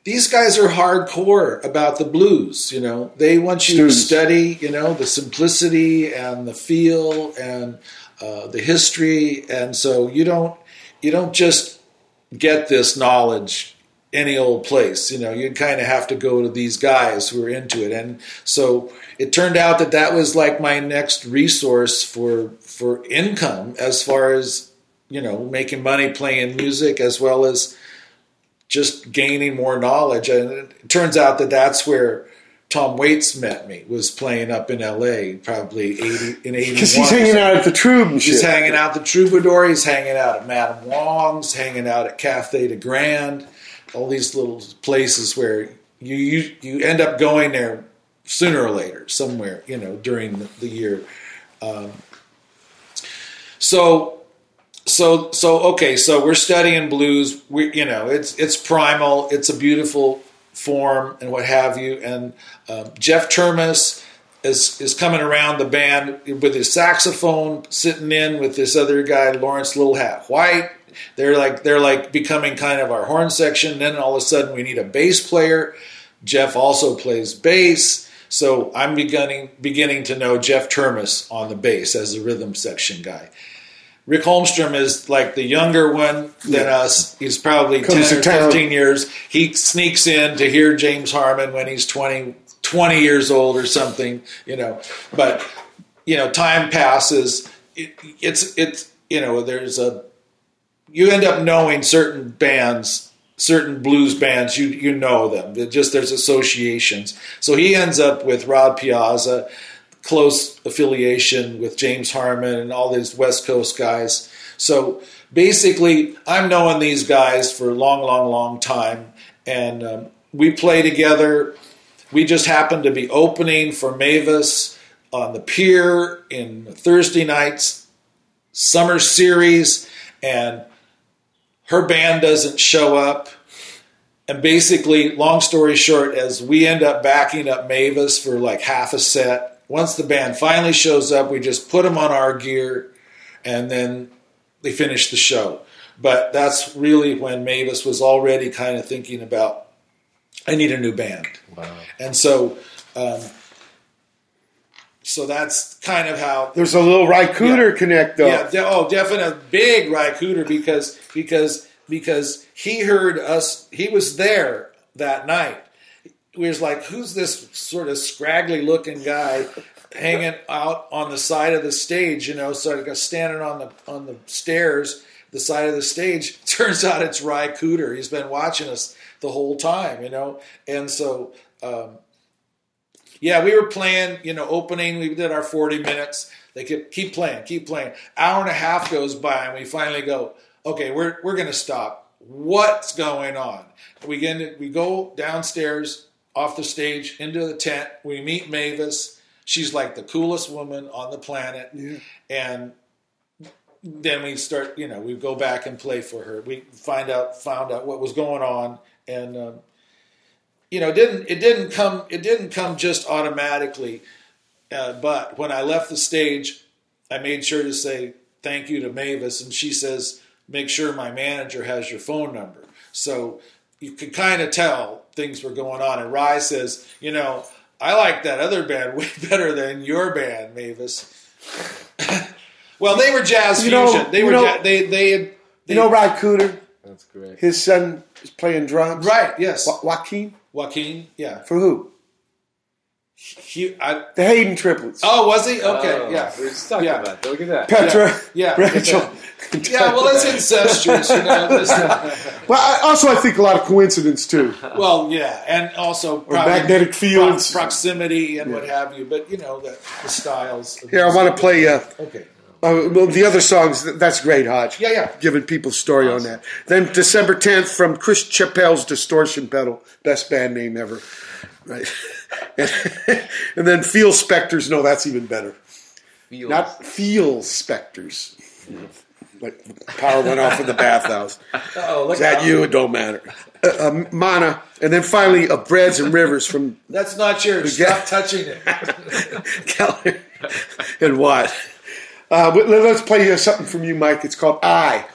these guys are hardcore about the blues. You know, they want you Students. to study. You know, the simplicity and the feel and uh, the history, and so you don't you don't just get this knowledge any old place. You know, you kind of have to go to these guys who are into it, and so it turned out that that was like my next resource for for income as far as you know making money playing music as well as just gaining more knowledge. And it turns out that that's where Tom Waits met me. Was playing up in L.A. probably eighty in eighty one. because he's hanging out at the and He's shit. hanging out at the Troubadour. He's hanging out at Madame Wong's. Hanging out at Cafe de Grand. All these little places where you you, you end up going there sooner or later, somewhere you know during the, the year. Um, so so so okay so we're studying blues. We you know it's it's primal. It's a beautiful form and what have you. And um, jeff Turmes is is coming around the band with his saxophone sitting in with this other guy lawrence little hat white. They're like they're like becoming kind of our horn section. Then all of a sudden we need a bass player. Jeff also plays bass. So i'm beginning beginning to know jeff Turmes on the bass as a rhythm section guy Rick Holmstrom is like the younger one than us. He's probably Comes 10 or 15 years. He sneaks in to hear James Harman when he's 20, 20 years old or something, you know. But, you know, time passes. It, it's, it's, you know, there's a, you end up knowing certain bands, certain blues bands, you, you know them. It just there's associations. So he ends up with Rod Piazza close affiliation with James Harman and all these West Coast guys. So basically, I'm knowing these guys for a long, long, long time, and um, we play together. We just happened to be opening for Mavis on the pier in Thursday nights summer series, and her band doesn't show up. And basically, long story short, as we end up backing up Mavis for like half a set, once the band finally shows up, we just put them on our gear and then they finish the show. But that's really when Mavis was already kind of thinking about, I need a new band. Wow. And so, um, so that's kind of how There's a little Ry Cooder connect though. yeah, de- oh, definite big Ry Cooder because because because he heard us. He was there that night. He was like, "Who's this sort of scraggly looking guy hanging out on the side of the stage?" You know, sort of standing on the on the stairs, the side of the stage. Turns out it's Ry Cooder. He's been watching us the whole time. You know, and so. Um, Yeah, we were playing, you know, opening, we did our 40 minutes. They kept keep playing, keep playing. Hour and a half goes by and we finally go, okay, we're we're gonna stop. What's going on? We get we go downstairs off the stage into the tent. We meet Mavis. She's like the coolest woman on the planet. And then we start, you know, we go back and play for her. We find out found out what was going on, and um, you know, it didn't it didn't come it didn't come just automatically. Uh, but when I left the stage, I made sure to say thank you to Mavis, and she says, "Make sure my manager has your phone number." So you could kind of tell things were going on. And Ry says, "You know, I like that other band way better than your band, Mavis." well, they were jazz You know- fusion. they were know- ja- they they had You know Ry Cooder? That's great. His son is playing drums. right? Yes, Jo- Joaquin? Joaquin. Yeah, For who? He, I, The Haden triplets. oh, was he? Okay, Oh, yeah, We were just talking Yeah. about that. Look at that. Petra, yeah, Rachel. yeah. Well, it's incestuous, you know. this- Well, I, also I think a lot of coincidence too. Well, yeah, and also probably magnetic fields. pro- proximity, and what have you. But you know the, the styles. of Here, I want to play uh, Okay. uh, well, the other songs. That's great, Hodge. Yeah, yeah. Giving people story on that. Then December 10th from Chris Chappell's Distortion Pedal. Best band name ever. Right. and, and then Feel Spectres. No, that's even better. Feels. Not Feel Spectres. Like the power went off in the bathhouse. Oh, Is that out. you? It don't matter. Uh, uh, Manna. And then finally, uh, Breads and Rivers from That's not yours. Stop touching it. And Watt. Uh, let- let's play something from you, Mike. It's called I.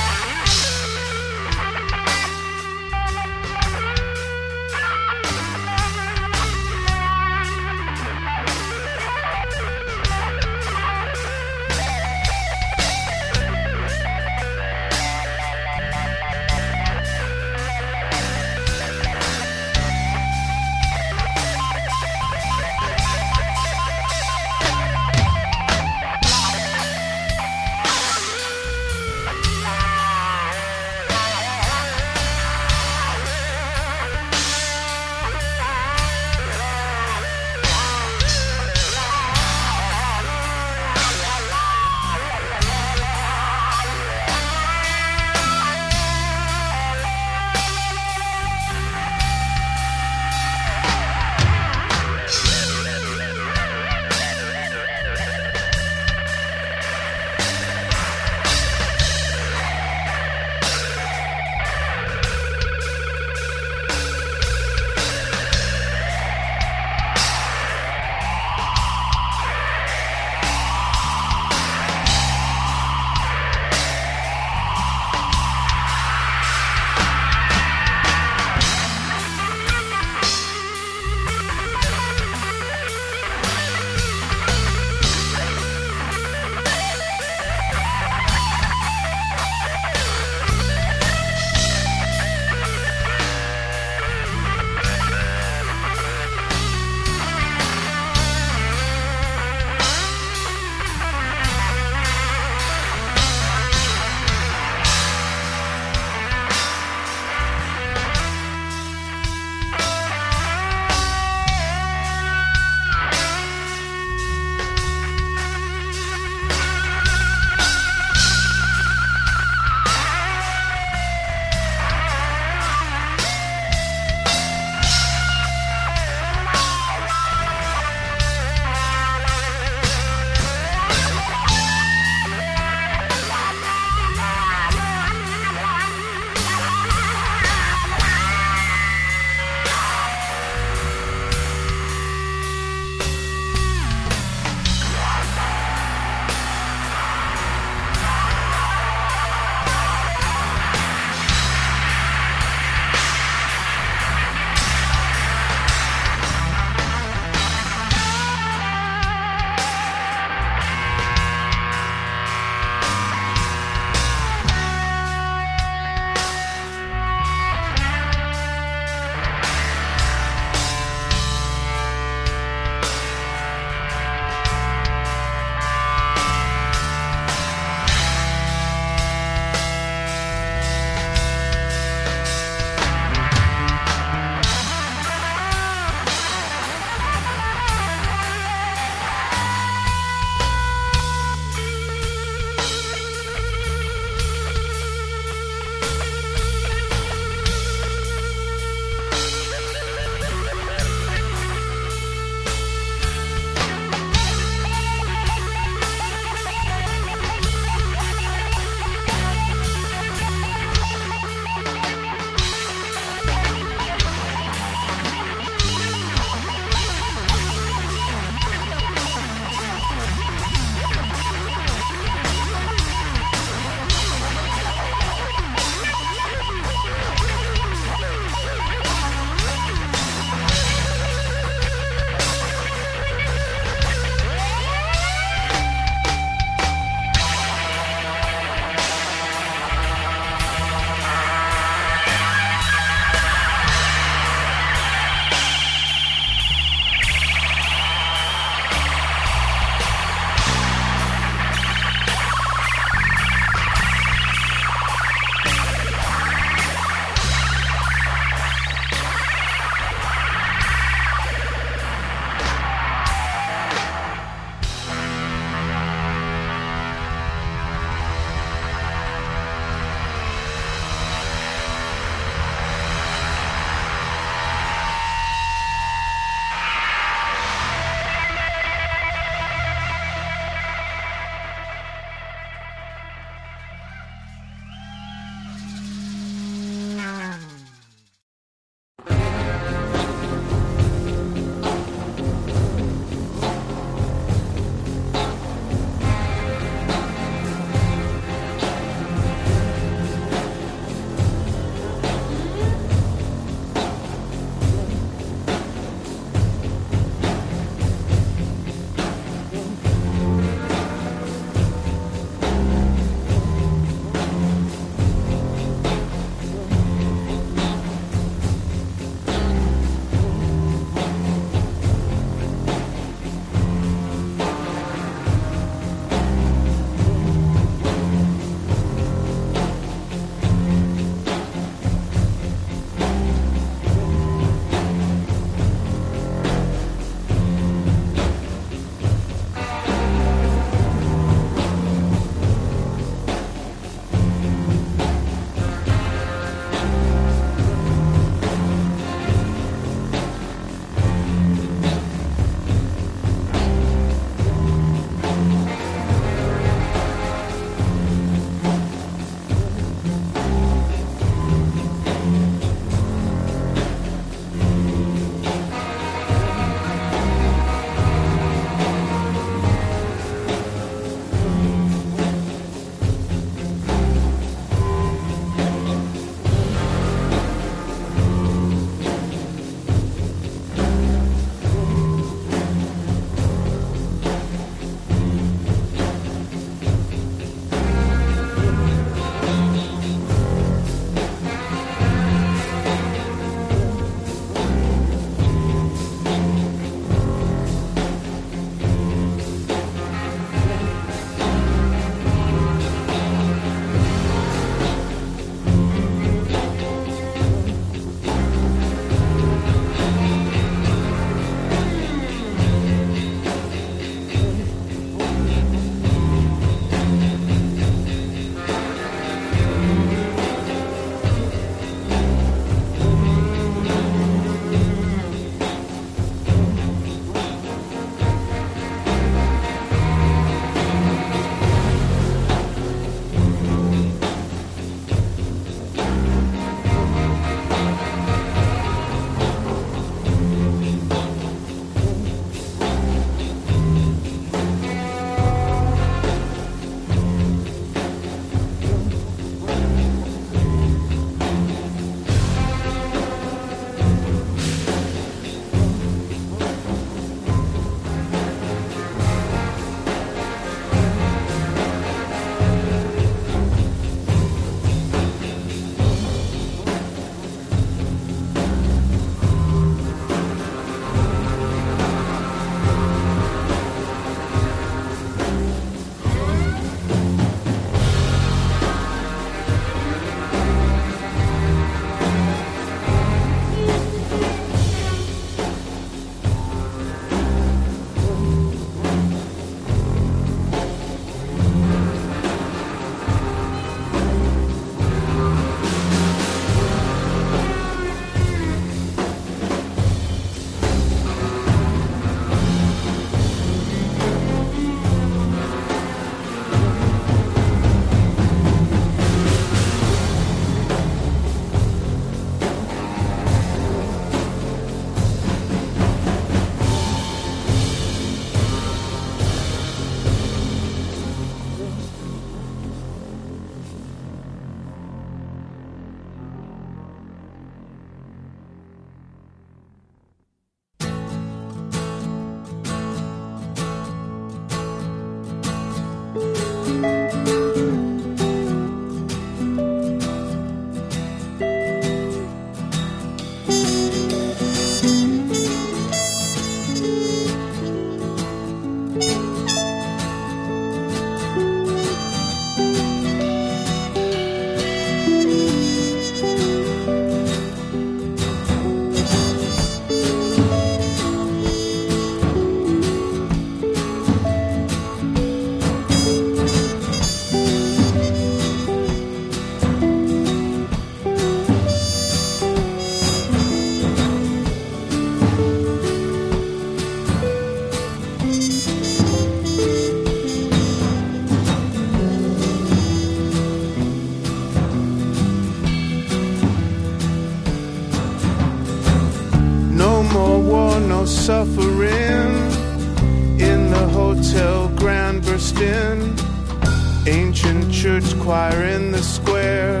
church choir in the square.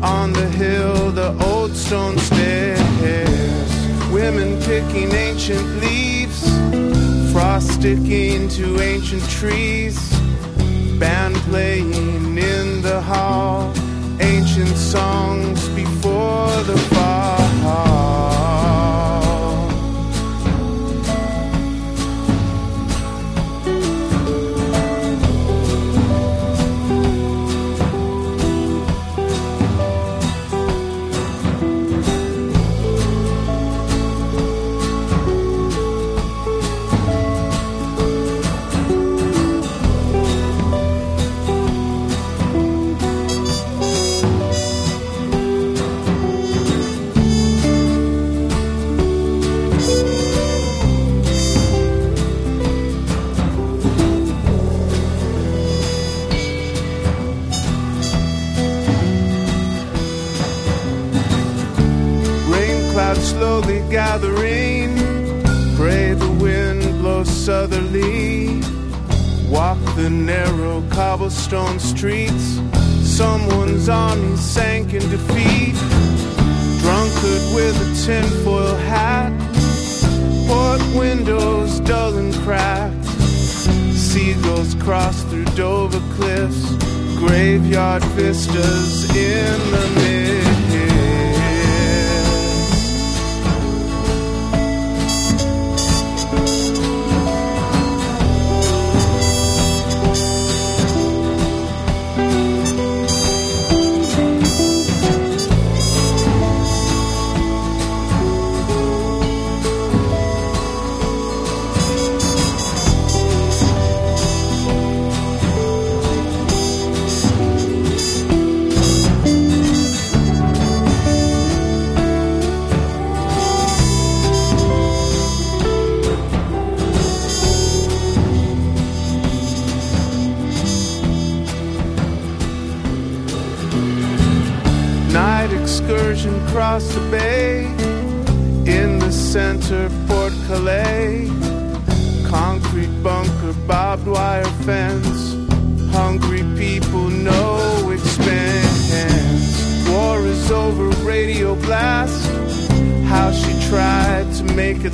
On the hill, the old stone stairs. Women picking ancient leaves. Frost sticking to ancient trees. Band playing in the hall. Ancient songs slowly gathering. Pray the wind blows southerly. Walk the narrow cobblestone streets. Someone's army sank in defeat. Drunkard with a tinfoil hat. Port windows dull and cracked. Seagulls cross through Dover cliffs. Graveyard vistas in the mist.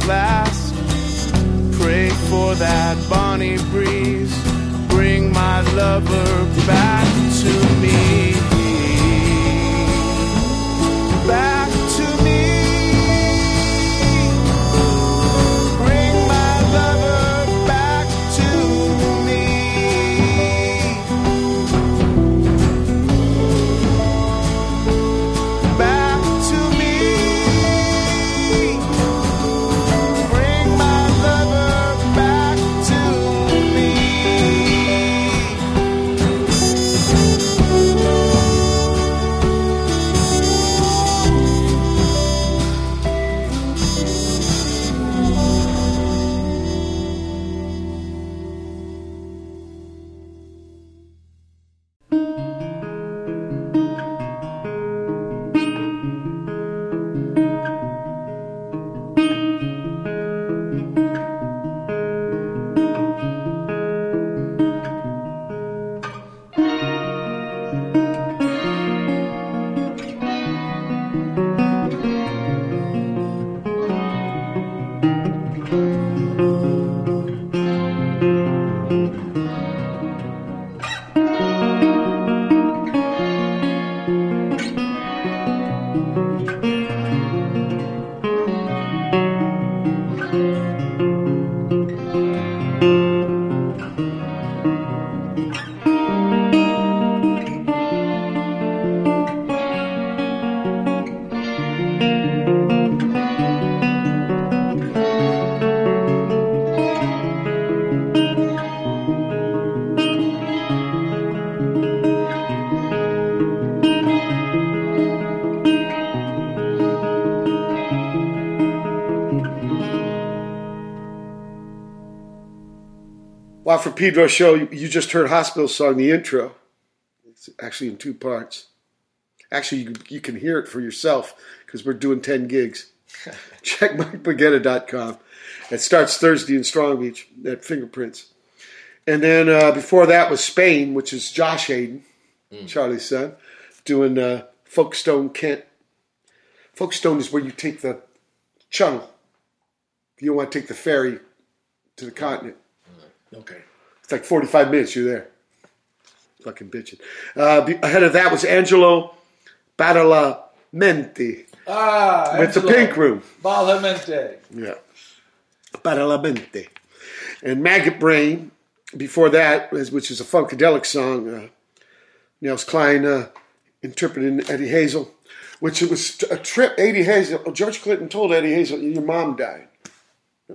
Last. Pray for that Bonnie breeze. Bring my lover back to me. For Pedro's show, you just heard Hospital Song, the intro. It's actually in two parts. Actually, you, you can hear it for yourself because we're doing 10 gigs. Check MikeBaggetta.com. It starts Thursday in Strong Beach at Fingerprints. And then uh, before that was Spain, which is Josh Haden, Charlie's son, doing uh, Folkestone Kent. Folkestone is where you take the channel. You don't want to take the ferry to the continent. Okay. It's like 45 minutes, you're there. Fucking bitching. Uh, ahead of that was Angelo Badalamenti Ah, with the Pink Room. Balamente. Yeah. Badalamenti. And Maggot Brain, before that, which is a Funkadelic song, uh, Nels Cline uh, interpreted Eddie Hazel, which it was a trip. Eddie Hazel, George Clinton told Eddie Hazel, Your mom died.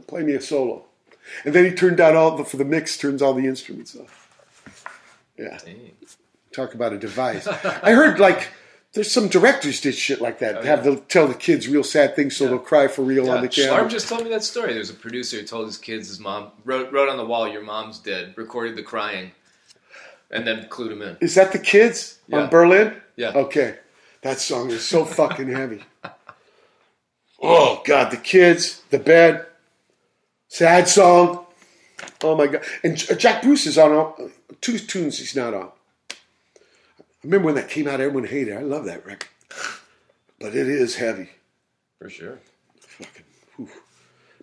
Play me a solo. And then he turned down all the, for the mix, turns all the instruments off. Yeah. Talk about a device. I heard like there's some directors did shit like that. Oh, have them tell the kids real sad things so they'll cry for real on Yeah, the camera. Schlarb just told me that story. There was a producer who told his kids his mom wrote, wrote on the wall, "Your mom's dead." Recorded the crying, and then clued him in. Is that the kids Yeah. on Berlin? Yeah. Okay. That song is so fucking heavy. Oh God, the kids, the bed, sad song. Oh my God! And Jack Bruce is on all, two tunes. He's not on. I remember when that came out, everyone hated. it. I love that record, but it is heavy. For sure. Fucking whew.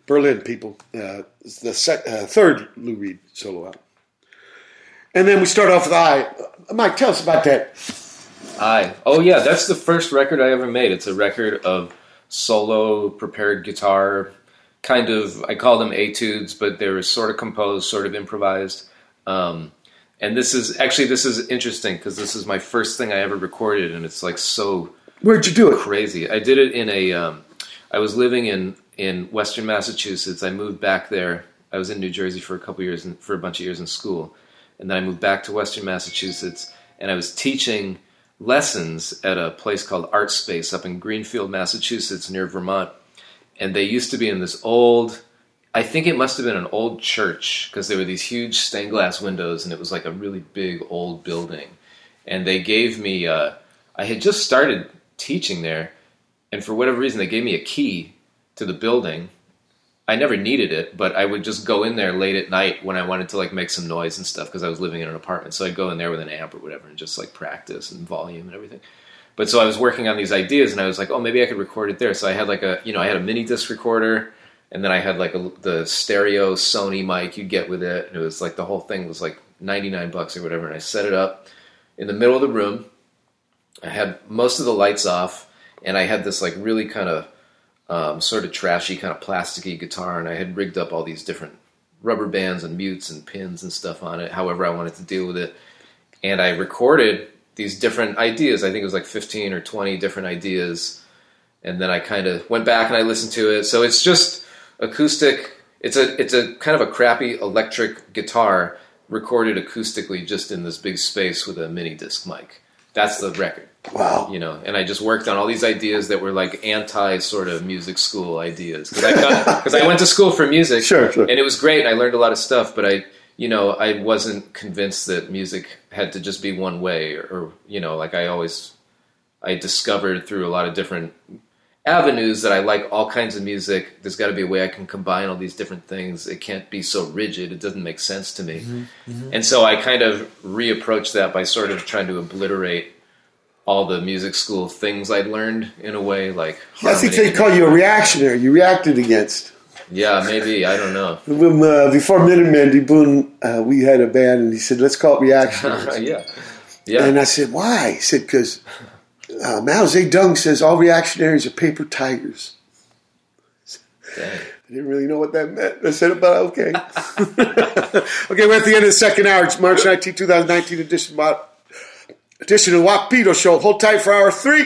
Berlin people. Uh, it's the sec- uh, third Lou Reed solo album. And then we start off with I. Uh, Mike, tell us about that. I oh yeah, that's the first record I ever made. It's a record of solo prepared guitar, kind of. I call them etudes, but they were sort of composed, sort of improvised. Um, and this is actually this is interesting because this is my first thing I ever recorded, and it's like so Where'd you do it? crazy. I did it in a. Um, I was living in in Western Massachusetts. I moved back there. I was in New Jersey for a couple years and for a bunch of years in school, and then I moved back to Western Massachusetts, and I was teaching lessons at a place called Art Space up in Greenfield, Massachusetts, near Vermont. And they used to be in this old. I think it must have been an old church because there were these huge stained glass windows, and it was like a really big old building. And they gave me. Uh, I had just started teaching there, and for whatever reason, they gave me a key to the building. I never needed it, but I would just go in there late at night when I wanted to like make some noise and stuff because I was living in an apartment. So I'd go in there with an amp or whatever and just like practice and volume and everything. But so I was working on these ideas and I was like, oh, maybe I could record it there. So I had like a, you know, I had a mini disc recorder and then I had like a, the stereo Sony mic you'd get with it. And it was like the whole thing was like 99 bucks or whatever. And I set it up in the middle of the room. I had most of the lights off and I had this like really kind of um, sort of trashy, kind of plasticky guitar, and I had rigged up all these different rubber bands and mutes and pins and stuff on it, however I wanted to deal with it. And I recorded these different ideas. I think it was like 15 or 20 different ideas. And then I kind of went back and I listened to it. So it's just acoustic. It's a it's a kind of a crappy electric guitar recorded acoustically just in this big space with a mini disc mic. That's the record Wow. you know, and I just worked on all these ideas that were like anti sort of music school ideas because I because I went to school for music, Sure, sure. and it was great. and I learned a lot of stuff, but I, you know, I wasn't convinced that music had to just be one way, or, or you know, like I always, I discovered through a lot of different avenues that I like all kinds of music. There's got to be a way I can combine all these different things. It can't be so rigid. It doesn't make sense to me. Mm-hmm. Mm-hmm. And so I kind of reapproached that by sort of trying to obliterate all the music school things I'd learned in a way, like I think they call you a reactionary. You reacted against. Yeah, maybe I don't know. When, uh, before Minutemen, D Boon, uh, we had a band, and he said, "Let's call it reactionary." yeah, yeah. And I said, "Why?" He said, "Because uh, Mao Zedong says all reactionaries are paper tigers." Dang. I didn't really know what that meant. I said, "But okay." okay, we're at the end of the second hour. It's March 19, 2019 edition. of- Edition of the Watt from Pedro Show. Hold tight for hour three.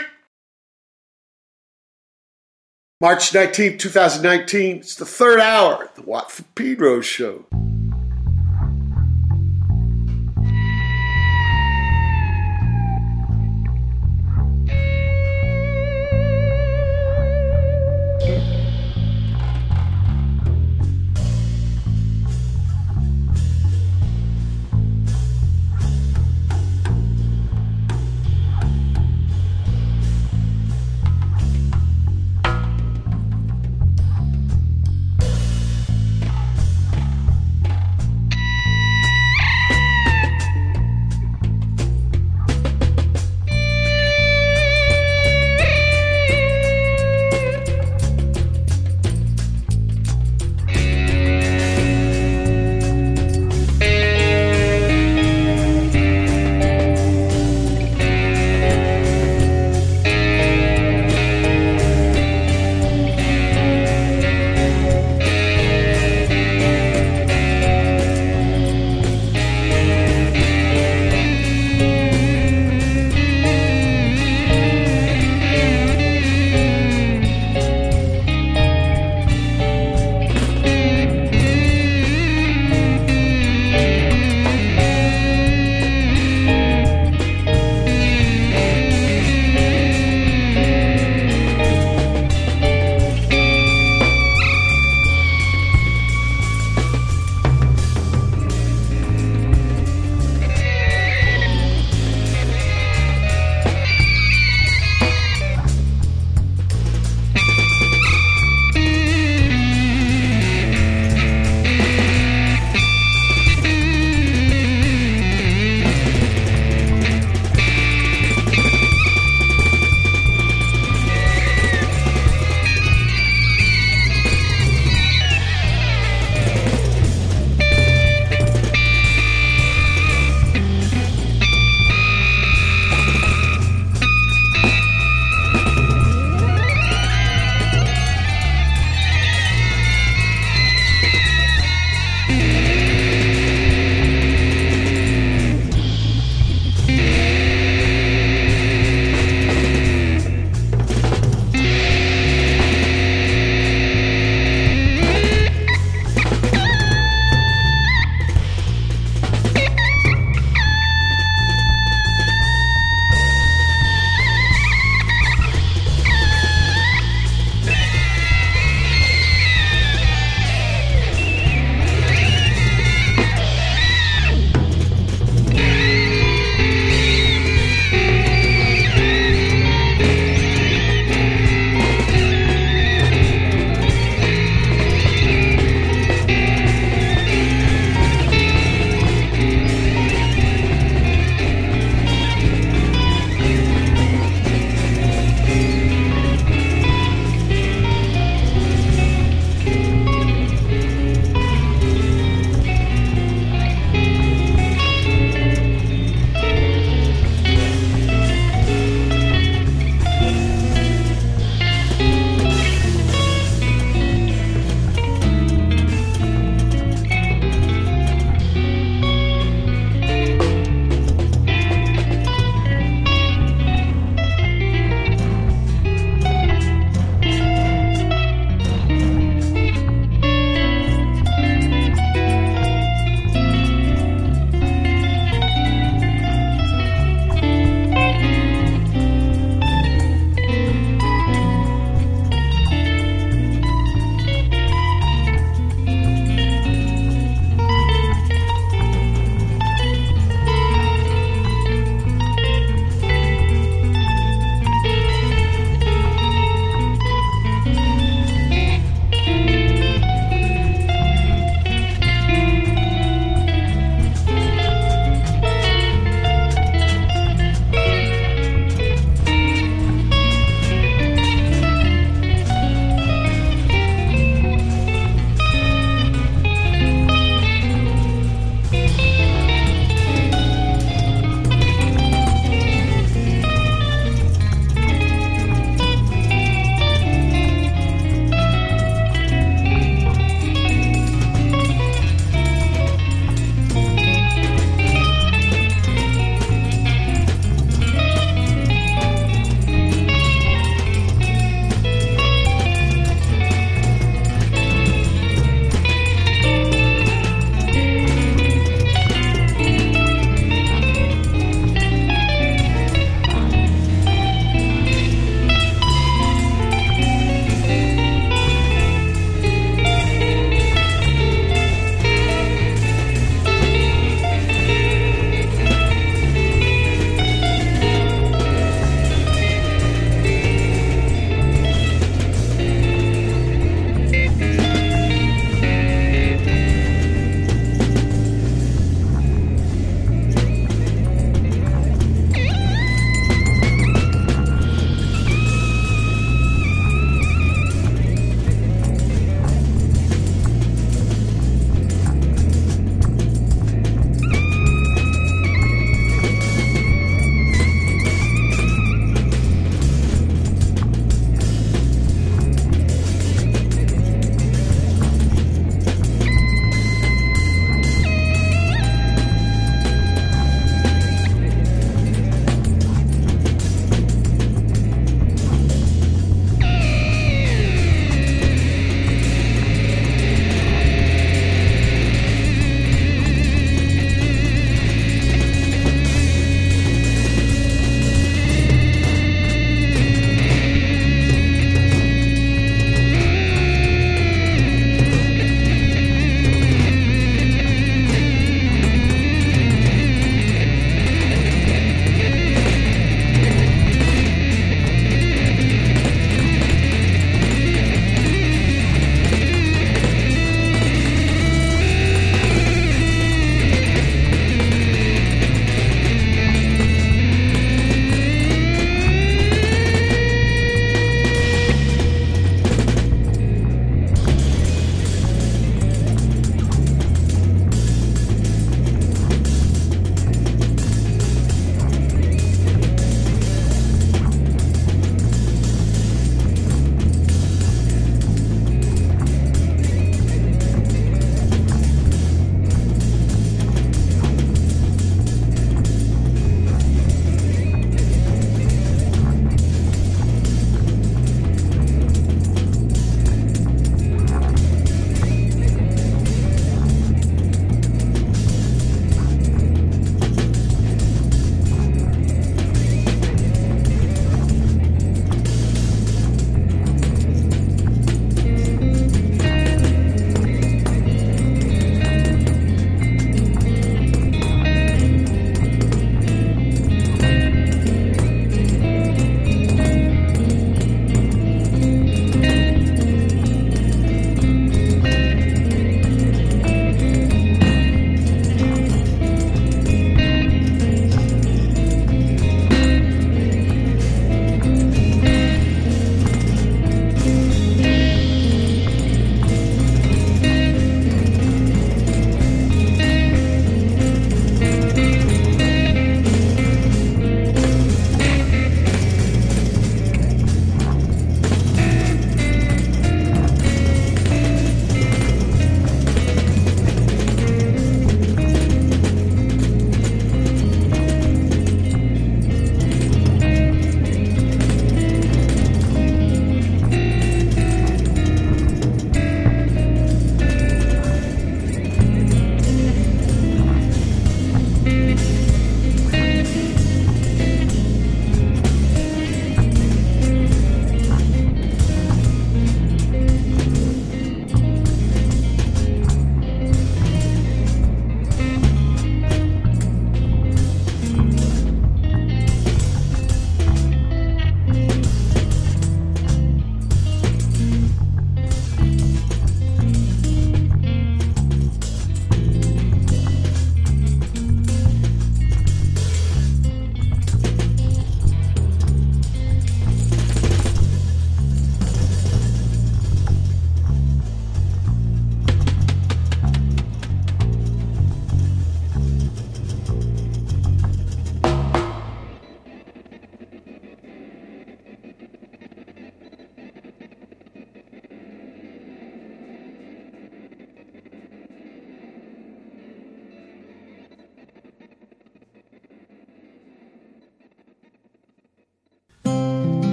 March 19th, 2019. It's the third hour. The Watt from Pedro Show.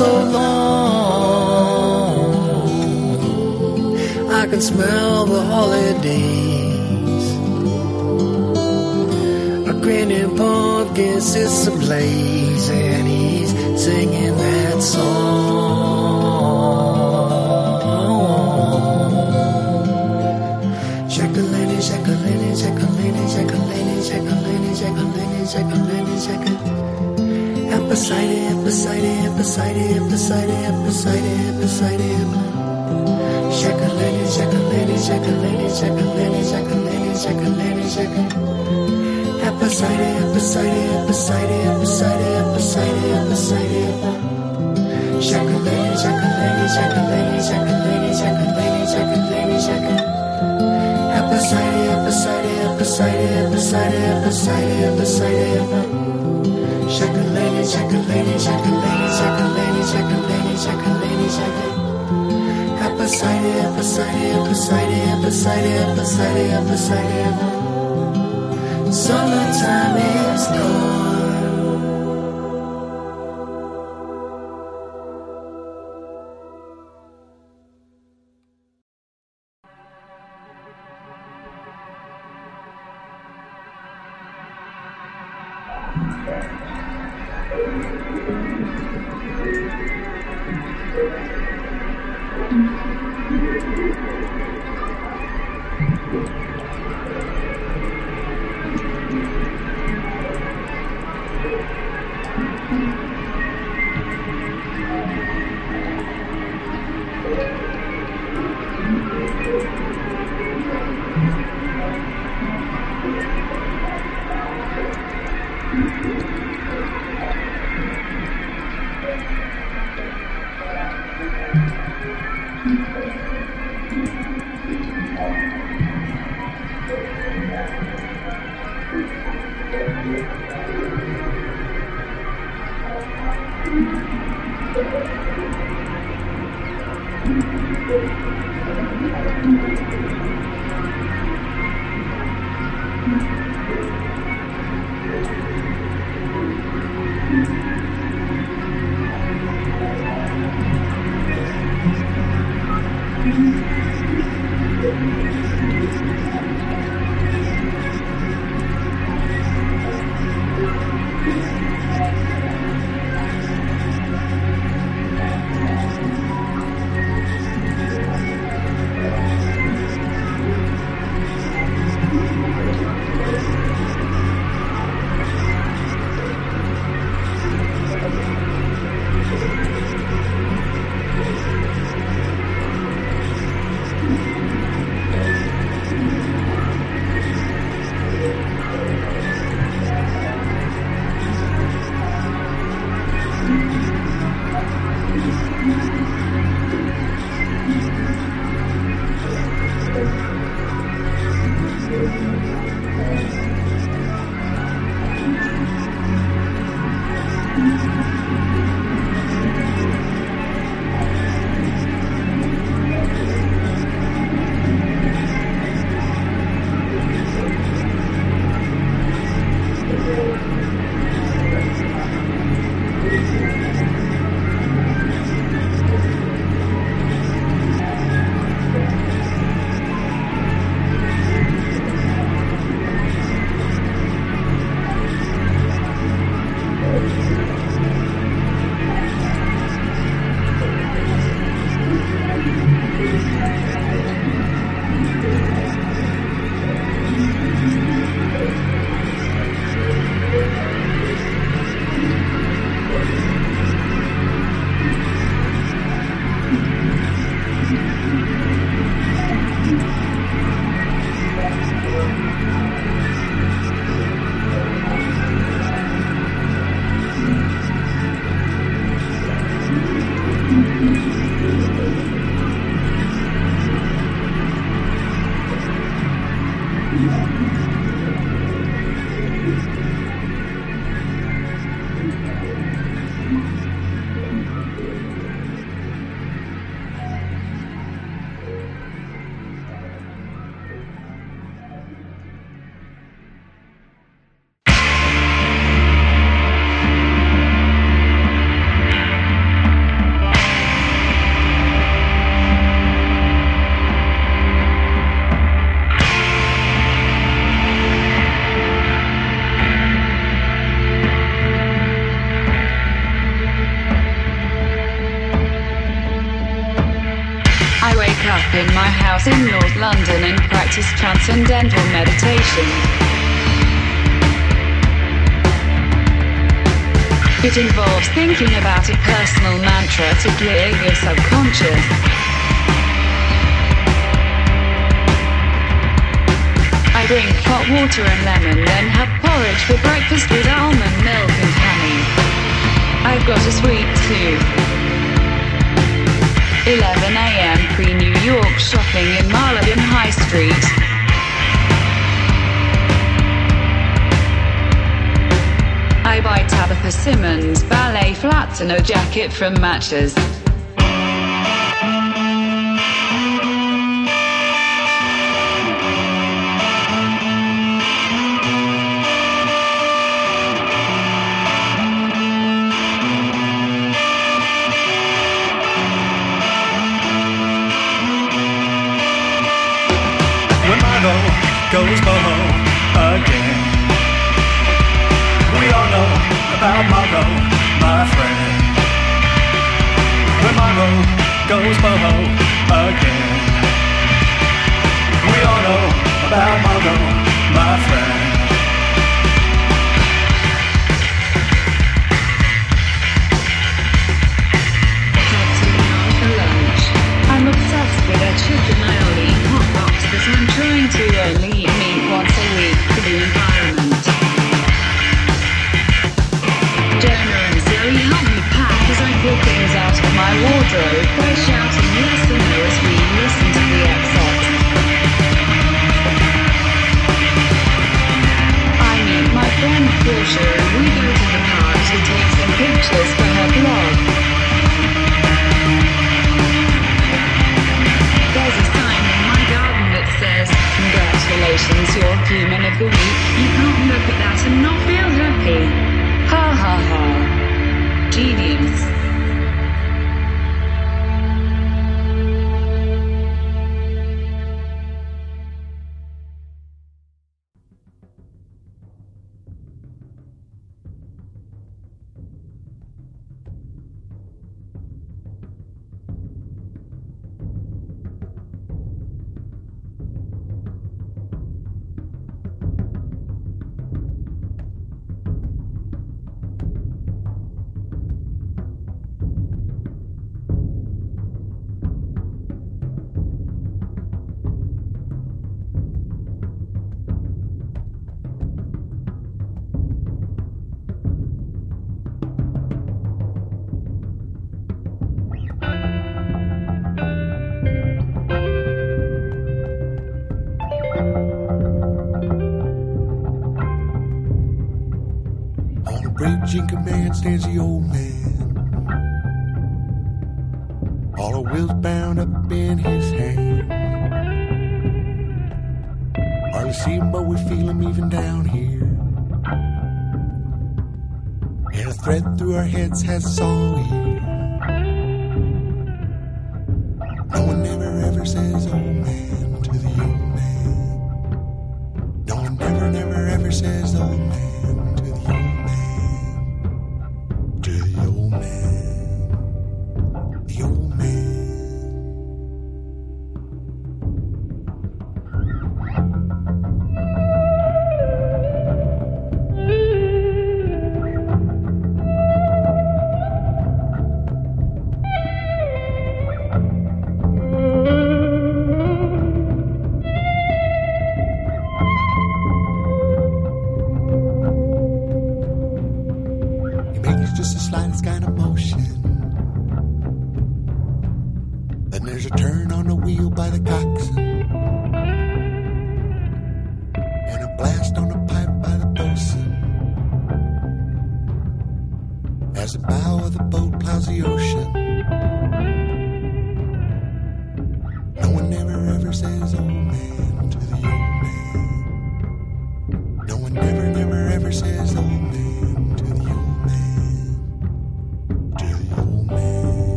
So long. in my house in North London and practice transcendental meditation. It involves thinking about a personal mantra to clear your subconscious. I drink hot water and lemon, then have porridge for breakfast with almond milk and honey. I've got a sweet tooth. 11 a.m. pre-New York shopping in Marylebone High Street. I buy Tabitha Simmons ballet flats and a jacket from Matches.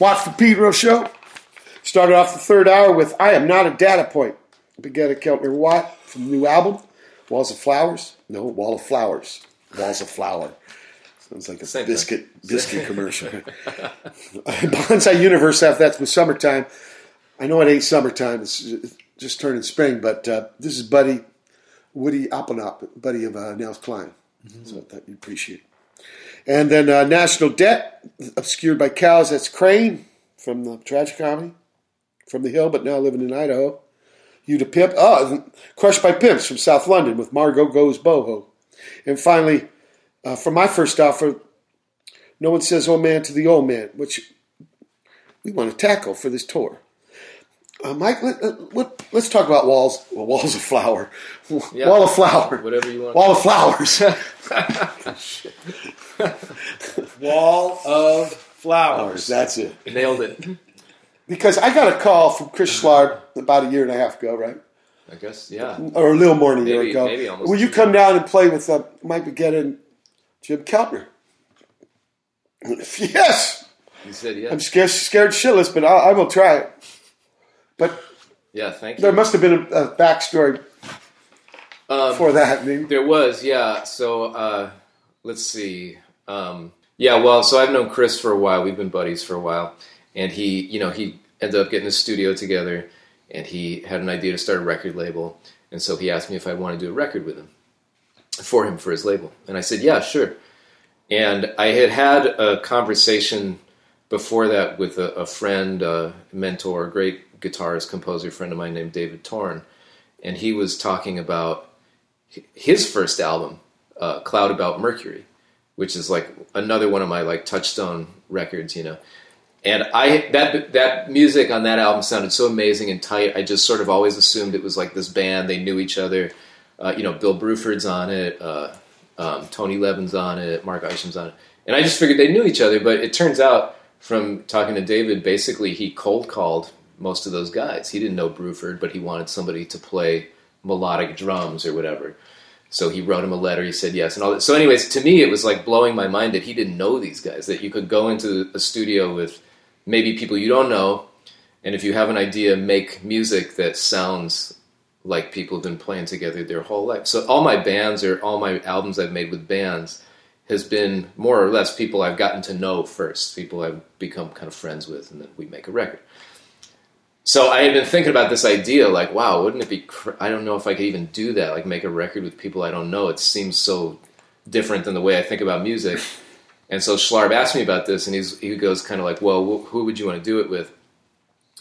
Watch the Pedro Show. Started off the third hour with I Am Not a Data Point. Baggetta Keltner Watt from the new album, Walls of Flowers. No, Wall of Flowers. Walls of Flower. Sounds like a Same thing. biscuit biscuit commercial. Bonsai Universe after that's with summertime. I know it ain't summertime, it's just turning spring, but uh, this is Buddy Woody Applenop, buddy of uh, Nels Cline. So I thought you'd appreciate. And then uh, National Debt, obscured by cows. That's Crane from the tragic comedy, from the Hill, but now living in Idaho. You to Pimp. Oh, Crushed by Pimps from South London with Margot Goes Boho. And finally, uh, for my first offer, No One Says Old Man to the Old Man, which we want to tackle for this tour. Uh, Mike, let, let, us talk about walls. Well, walls of flower, Yeah. wall of flower, Whatever you want. wall of flowers. Wall of flowers. That's it. Nailed it. Because I got a call from Chris Schlarb about a year and a half ago, right? I guess, yeah. Or a little more than a year Maybe- ago. maybe almost Will you come down and play with uh, Mike Baggetta and Jim Keltner? yes. You said yes. I'm scared, scared shitless, but I, I will try it. But yeah, thank you. there must have been a, a backstory Um, for that. Maybe. There was, yeah. So uh, let's see. Um, yeah, well, so I've known Chris for a while. We've been buddies for a while, and he, you know, he ended up getting a studio together, and he had an idea to start a record label, and so he asked me if I wanted to do a record with him, for him for his label, and I said, yeah, sure. And I had had a conversation before that with a, a friend, a mentor, a great guitarist, composer friend of mine named David Torn, and he was talking about his first album, uh, Cloud About Mercury, which is like another one of my like touchstone records, you know. And I that that music on that album sounded so amazing and tight. I just sort of always assumed it was like this band. They knew each other. Uh, you know, Bill Bruford's on it, uh, um, Tony Levin's on it, Mark Isham's on it, and I just figured they knew each other. But it turns out from talking to David, basically he cold called most of those guys. He didn't know Bruford, but he wanted somebody to play melodic drums or whatever. So he wrote him a letter. He said yes, and all that. So, anyways, to me, it was like blowing my mind that he didn't know these guys. That you could go into a studio with maybe people you don't know, and if you have an idea, make music that sounds like people have been playing together their whole life. So, all my bands or all my albums I've made with bands has been more or less people I've gotten to know first, people I've become kind of friends with, and then we make a record. So I had been thinking about this idea, like, wow, wouldn't it be? Cr- I don't know if I could even do that, like make a record with people I don't know. It seems so different than the way I think about music. And so Schlarb asked me about this, and he's, he goes kind of like, well, wh- who would you want to do it with?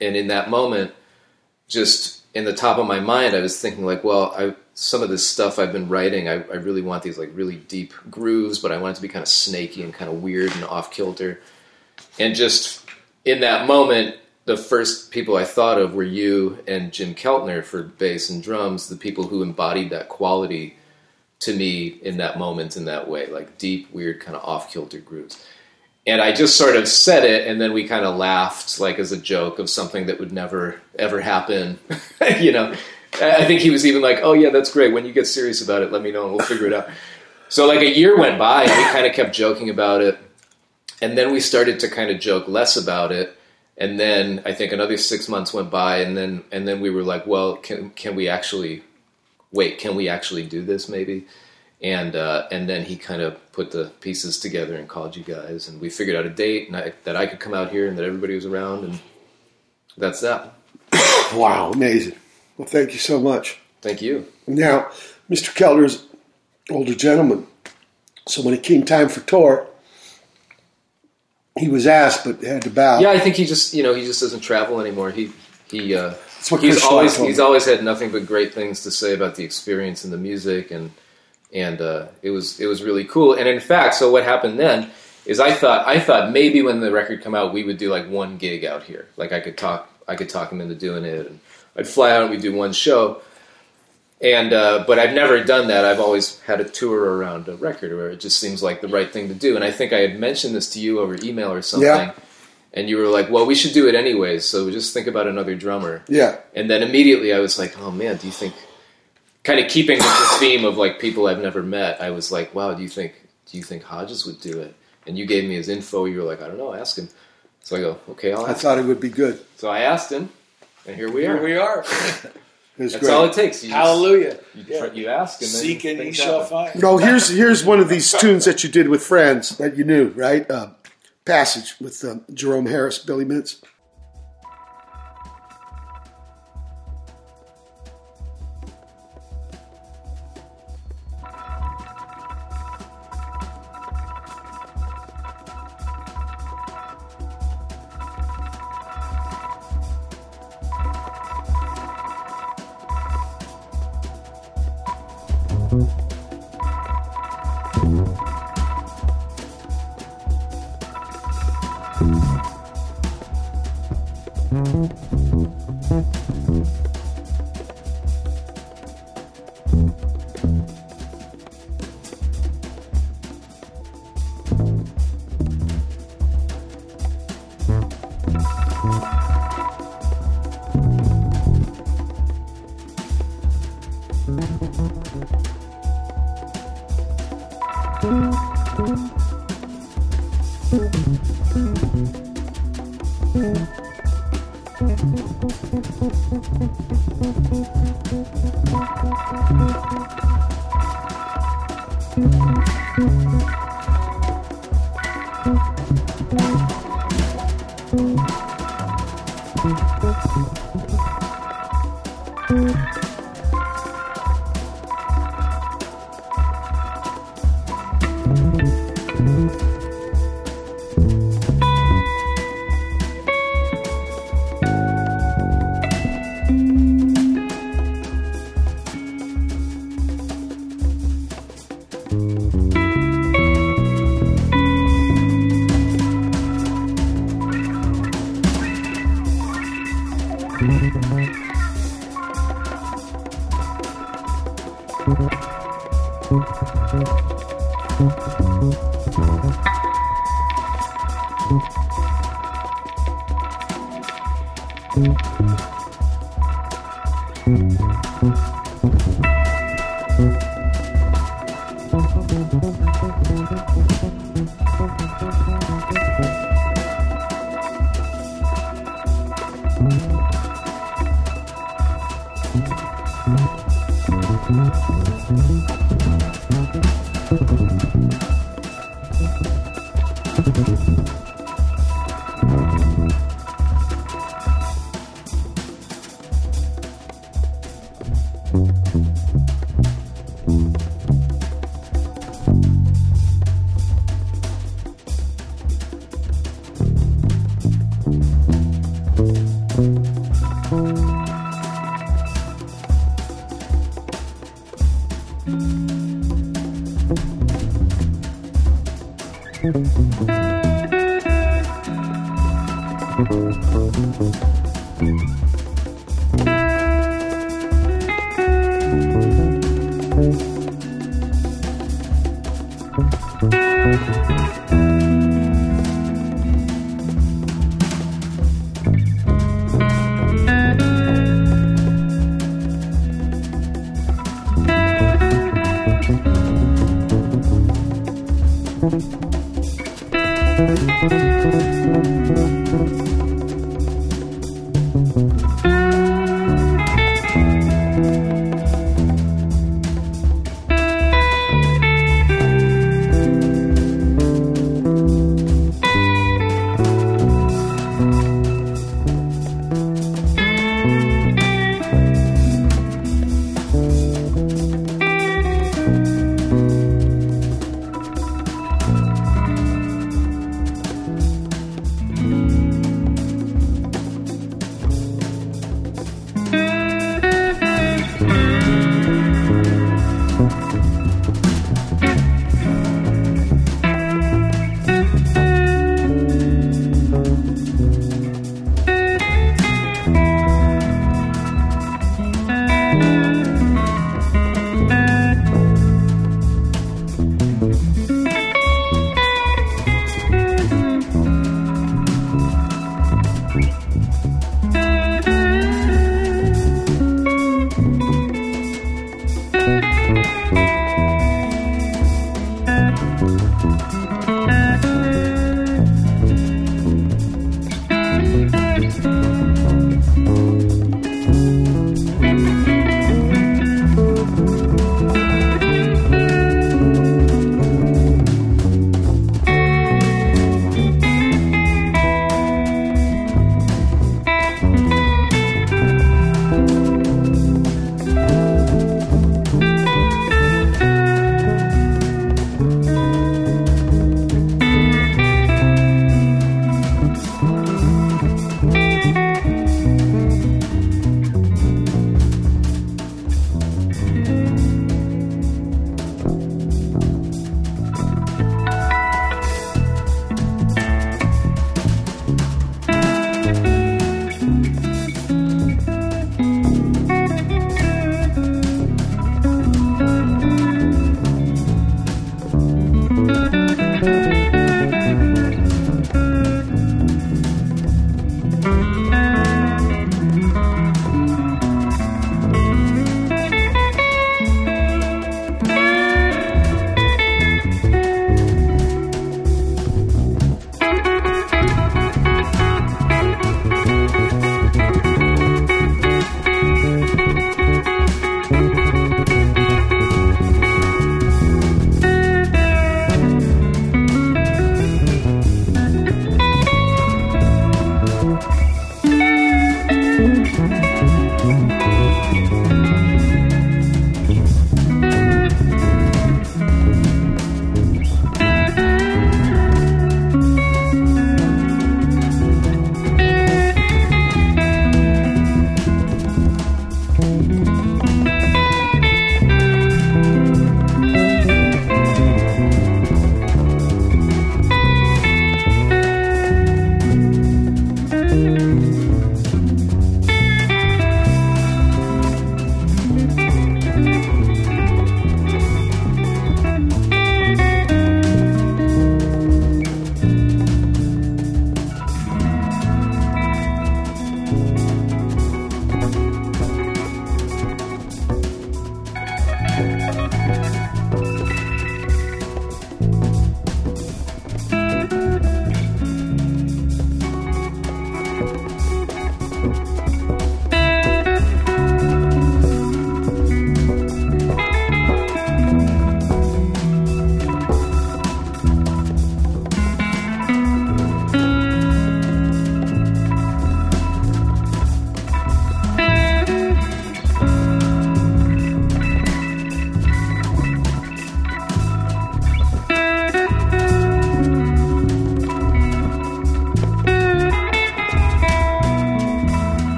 And in that moment, just in the top of my mind, I was thinking like, well, I, some of this stuff I've been writing, I, I really want these like really deep grooves, but I want it to be kind of snaky and kind of weird and off kilter. And just in that moment, the first people I thought of were you and Jim Keltner for bass and drums, the people who embodied that quality to me in that moment in that way, like deep, weird, kind of off kilter grooves. And I just sort of said it, and then we kind of laughed, like as a joke of something that would never ever happen, you know. I think he was even like, "Oh yeah, that's great. When you get serious about it, let me know, and we'll figure it out." So like a year went by, and we kind of kept joking about it, and then we started to kind of joke less about it. And then I think another six months went by, and then and then we were like, "Well, can can we actually wait? Can we actually do this? Maybe?" And uh, and then he kind of put the pieces together and called you guys, and we figured out a date and I, that I could come out here and that everybody was around, and that's that. Wow, amazing. Well, thank you so much. Thank you. Now, Mr. Keller's older gentleman. So when it came time for tour, he was asked but had to bow. Yeah, I think he just you know he just doesn't travel anymore. He he uh, That's what he's Chris always he's always had nothing but great things to say about the experience and the music and and uh, it was it was really cool. And in fact, so what happened then is I thought I thought maybe when the record come out we would do like one gig out here. Like I could talk I could talk him into doing it and I'd fly out and we'd do one show. And uh, but I've never done that. I've always had a tour around a record where it just seems like the right thing to do. And I think I had mentioned this to you over email or something. Yeah. And you were like, "Well, we should do it anyways." So just think about another drummer. Yeah. And then immediately I was like, "Oh man, do you think?" Kind of keeping with the theme of like people I've never met. I was like, "Wow, do you think? Do you think Hodges would do it?" And you gave me his info. You were like, "I don't know, ask him." So I go, "Okay, I'll I ask." thought it would be good. So I asked him, and here we are. Here we are. It was That's great. all it takes. You just- Hallelujah. you, Yeah. you ask, and then Seek and ye shall find. No, here's here's one of these tunes that you did with friends that you knew, right? Uh, Passage with um, Jerome Harris, Billy Mintz.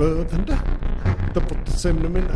Between birth and death. The put the sentiment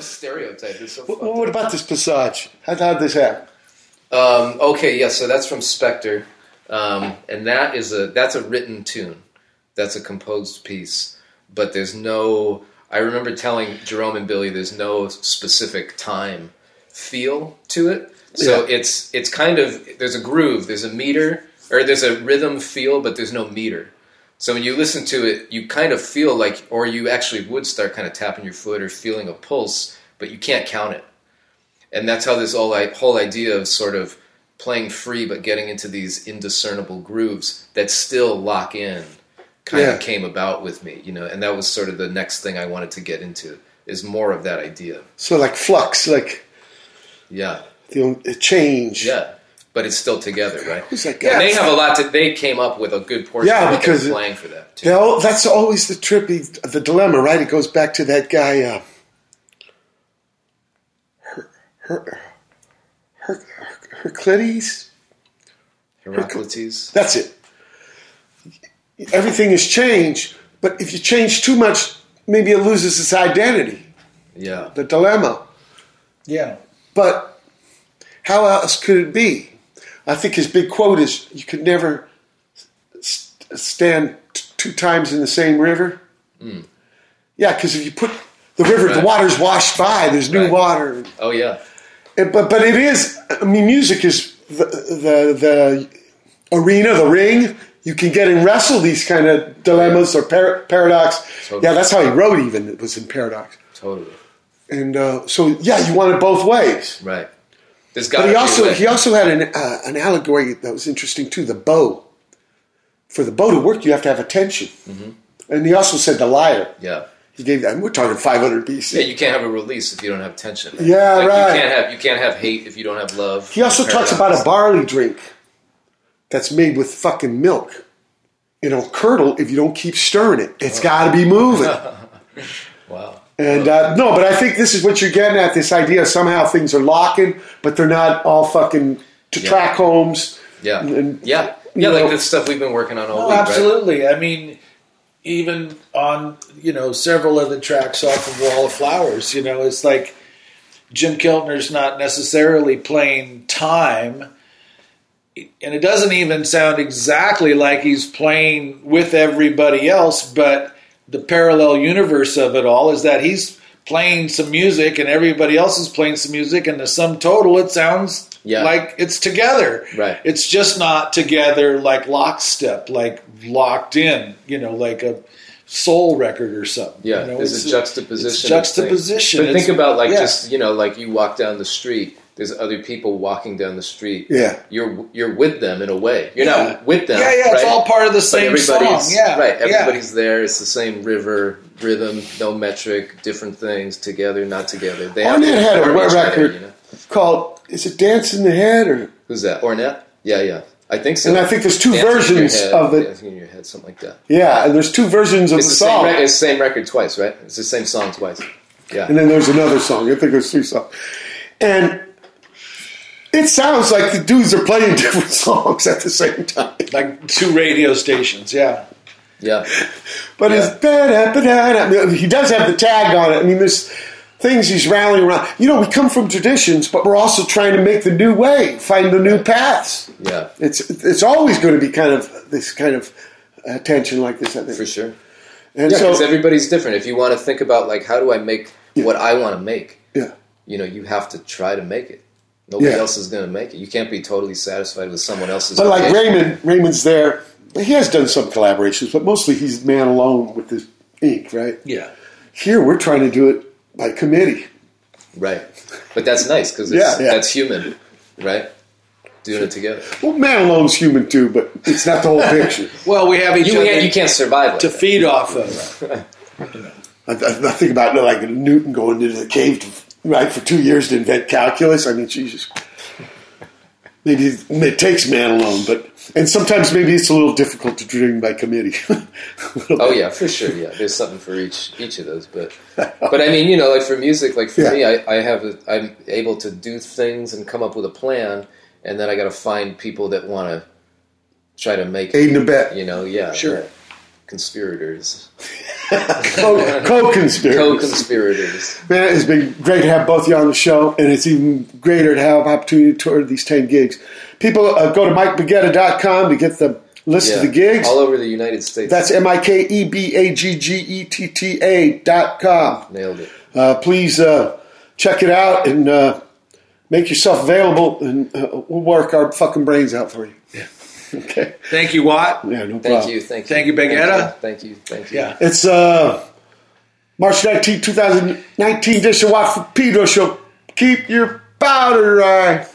stereotype. It's so What, what about this passage? How did this happen? Um, okay, yeah, so that's from Spectre, um, and that is a that's a written tune, that's a composed piece, but there's no. I remember telling Jerome and Billy, there's no specific time feel to it, so Yeah. it's it's kind of there's a groove, there's a meter, or there's a rhythm feel, but there's no meter. So when you listen to it, you kind of feel like, or you actually would start kind of tapping your foot or feeling a pulse, but you can't count it and that's how this whole, whole idea of sort of playing free but getting into these indiscernible grooves that still lock in kind Yeah. of came about with me you know and that was sort of the next thing i wanted to get into is more of that idea So like flux, like yeah the change. yeah but it's still together right Who's that guy? and they have a lot to they came up with a good portion Yeah, of because it- playing for that too. All- that's always the trippy, the dilemma, right? It goes back to that guy, uh, Her, Her, Her, Herclides. heraclitus That's it. Everything has changed, but if you change too much, maybe it loses its identity. yeah The dilemma. Yeah. But how else could it be? I think his big quote is you could never s- stand t- two times in the same river. Yeah, because if you put the river, the water's washed by, there's new Right. water. oh yeah It- but, but it is, I mean, music is the, the, the arena, the ring. You can get and wrestle these kind of dilemmas or par- paradox. Totally. Yeah, that's how he wrote even, it was in paradox. totally And uh, so, yeah, you want it both ways. right there's got But he also he also had an uh, an allegory that was interesting too. The bow. For the bow to work, you have to have attention. And he also said the lyre. yeah He gave that. We're talking 500 BC. Yeah, you can't have a release if you don't have tension. Yeah, Like, right. You can't have you can't have hate if you don't have love. he also talks about a barley drink that's made with fucking milk. It'll curdle if you don't keep stirring it. It's got to be moving. Wow. And uh, no, but I think this is what you're getting at. This idea somehow things are locking, but they're not all fucking to Yeah. track homes. Yeah. And- yeah. Yeah, like know- the stuff we've been working on all Oh, week. absolutely. I mean, even on you know several of the tracks off of Wall of Flowers, you know, it's like Jim Keltner's not necessarily playing time, and it doesn't even sound exactly like he's playing with everybody else. But the parallel universe of it all is that he's playing some music and everybody else is playing some music, and the sum total, it sounds Yeah. like it's together. Right. It's just not together like lockstep, like locked in, you know, like a soul record or something. Yeah, you know, there's it's a juxtaposition. It's juxtaposition. But think about like yeah. just you know, like you walk down the street. There's other people walking down the street. Yeah. you're you're with them in a way. You're Yeah. not with them. Yeah, yeah, it's all part of the But same everybody's- song. Yeah, right. yeah. Everybody's there. It's the same river, rhythm, no metric, different things together, not together. They Ornette had a inform each other, record you know? called "Is it Dance in the Head?" or Who's that? Ornette? Yeah, yeah. I think so. And I think there's two Dancing versions head, of it. Dancing in your head, something like that. yeah, and there's two versions of It's the, the song, Re- it's the same record twice, right? It's the same song twice. Yeah. and then there's another song. I think there's three songs, and it sounds like the dudes are playing different songs at the same time. like two radio stations. Yeah, Yeah. But it's da da da I mean, he does have the tag on it. I mean, there's things he's rallying around. You know, we come from traditions, but we're also trying to make the new way, find the new paths. Yeah. It's it's always going to be kind of this kind of uh, tension like this. I think. For sure. And Yeah, so because everybody's different. If you want to think about like how do I make what I want to make, yeah, you know, you have to try to make it. Nobody Yeah. else is going to make it. You can't be totally satisfied with someone else's. but like. Raymond, Raymond's there. He has done some collaborations, but mostly he's man alone with his ink. Right yeah. here, we're trying to do it by committee. right? But that's nice because Yeah, yeah. that's human, right? Doing it together. Well, man alone's human too, but it's not the whole picture. Well, we have each You other can't, you can't survive like to that. feed off of. I, I think about like Newton going into the cave to, right for two years to invent calculus. I mean, Jesus. Maybe it takes man alone, but and sometimes maybe it's a little difficult to dream by committee. Oh yeah, for sure. Yeah, there's something for each each of those. But but I mean, you know, like for music, like for Yeah. me, I, I have a, I'm able to do things and come up with a plan, and then I got to find people that want to try to make Aid and abet. You know, yeah, Sure. Conspirators. Co- co-conspirators. Co-conspirators. Man, it's been great to have both of you on the show, and it's even greater to have opportunity to tour these 10 gigs. People, uh, go to MikeBaggetta.com to get the list of the gigs. all over the United States. That's M I K E B A G G E T T A dot com. nailed it. Uh, please uh, check it out and uh, make yourself available, and uh, we'll work our fucking brains out for you. Yeah. okay. Thank you, Watt. Yeah, no Thank problem. you. Thank you. Thank you, Baggetta. Thank you. Thank you. Yeah. It's uh, March 19, 2019 edition Watt from Pedro Show. Keep your powder dry.